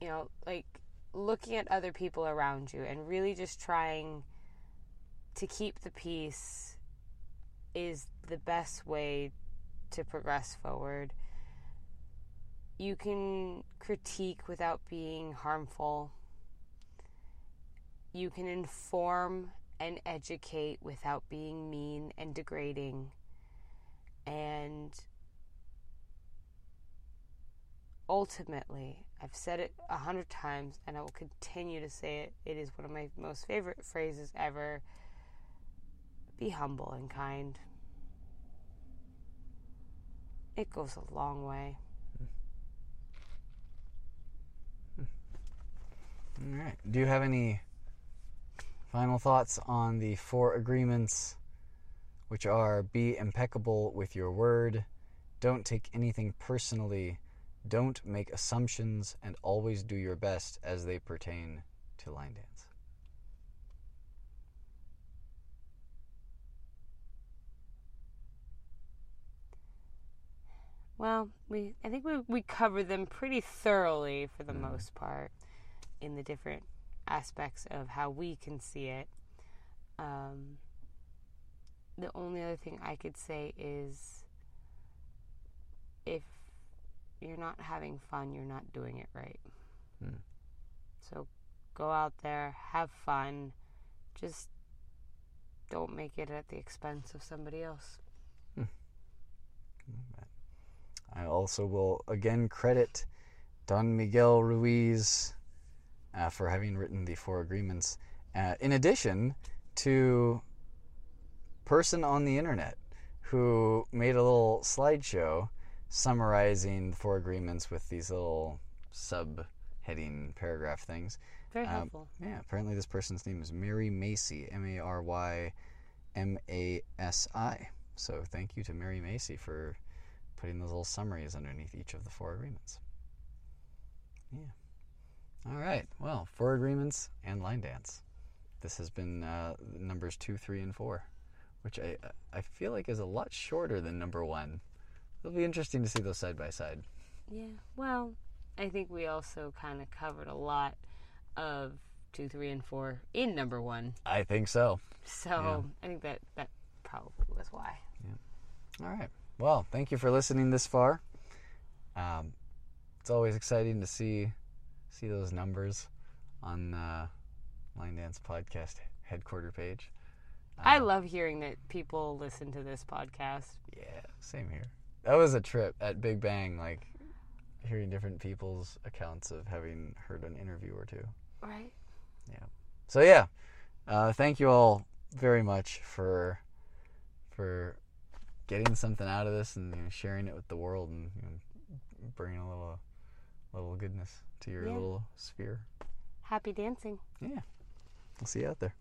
you know, like looking at other people around you and really just trying to keep the peace is the best way to progress forward. You can critique without being harmful. You can inform and educate without being mean and degrading. And ultimately, I've said it a hundred times and I will continue to say it. It is one of my most favorite phrases ever. be humble and kind. It goes a long way. All right. Do you have any final thoughts on the four agreements, which are be impeccable with your word, don't take anything personally, don't make assumptions, and always do your best as they pertain to line dance? Well, we I think we we covered them pretty thoroughly for the Mm. most part in the different aspects of how we can see it. Um, the only other thing I could say is if you're not having fun, you're not doing it right. Hmm. So go out there, have fun, just don't make it at the expense of somebody else. I also will again credit Don Miguel Ruiz uh, for having written the four agreements. Uh, in addition to person on the internet who made a little slideshow summarizing the four agreements with these little subheading paragraph things. Very Um, helpful. Yeah, apparently this person's name is Mary Masi, M A R Y M A S I. So thank you to Mary Masi for putting those little summaries underneath each of the four agreements. Yeah. All right. Well, four agreements and line dance. This has been uh, numbers two, three, and four, which I I feel like is a lot shorter than number one. It'll be interesting to see those side by side. Yeah. Well, I think we also kind of covered a lot of two, three, and four in number one. I think so. So I think that that probably was why. Yeah. All right. Well, thank you for listening this far. Um, it's always exciting to see see those numbers on the Line Dance Podcast headquarter page. I Um, love hearing that people listen to this podcast. Yeah, same here. That was a trip at Big Bang, like hearing different people's accounts of having heard an interview or two. Right. Yeah. So yeah, uh, thank you all very much for for getting something out of this and you know, sharing it with the world and you know, bringing a little little goodness to your Yeah. little sphere. Happy dancing. Yeah, we'll see you out there.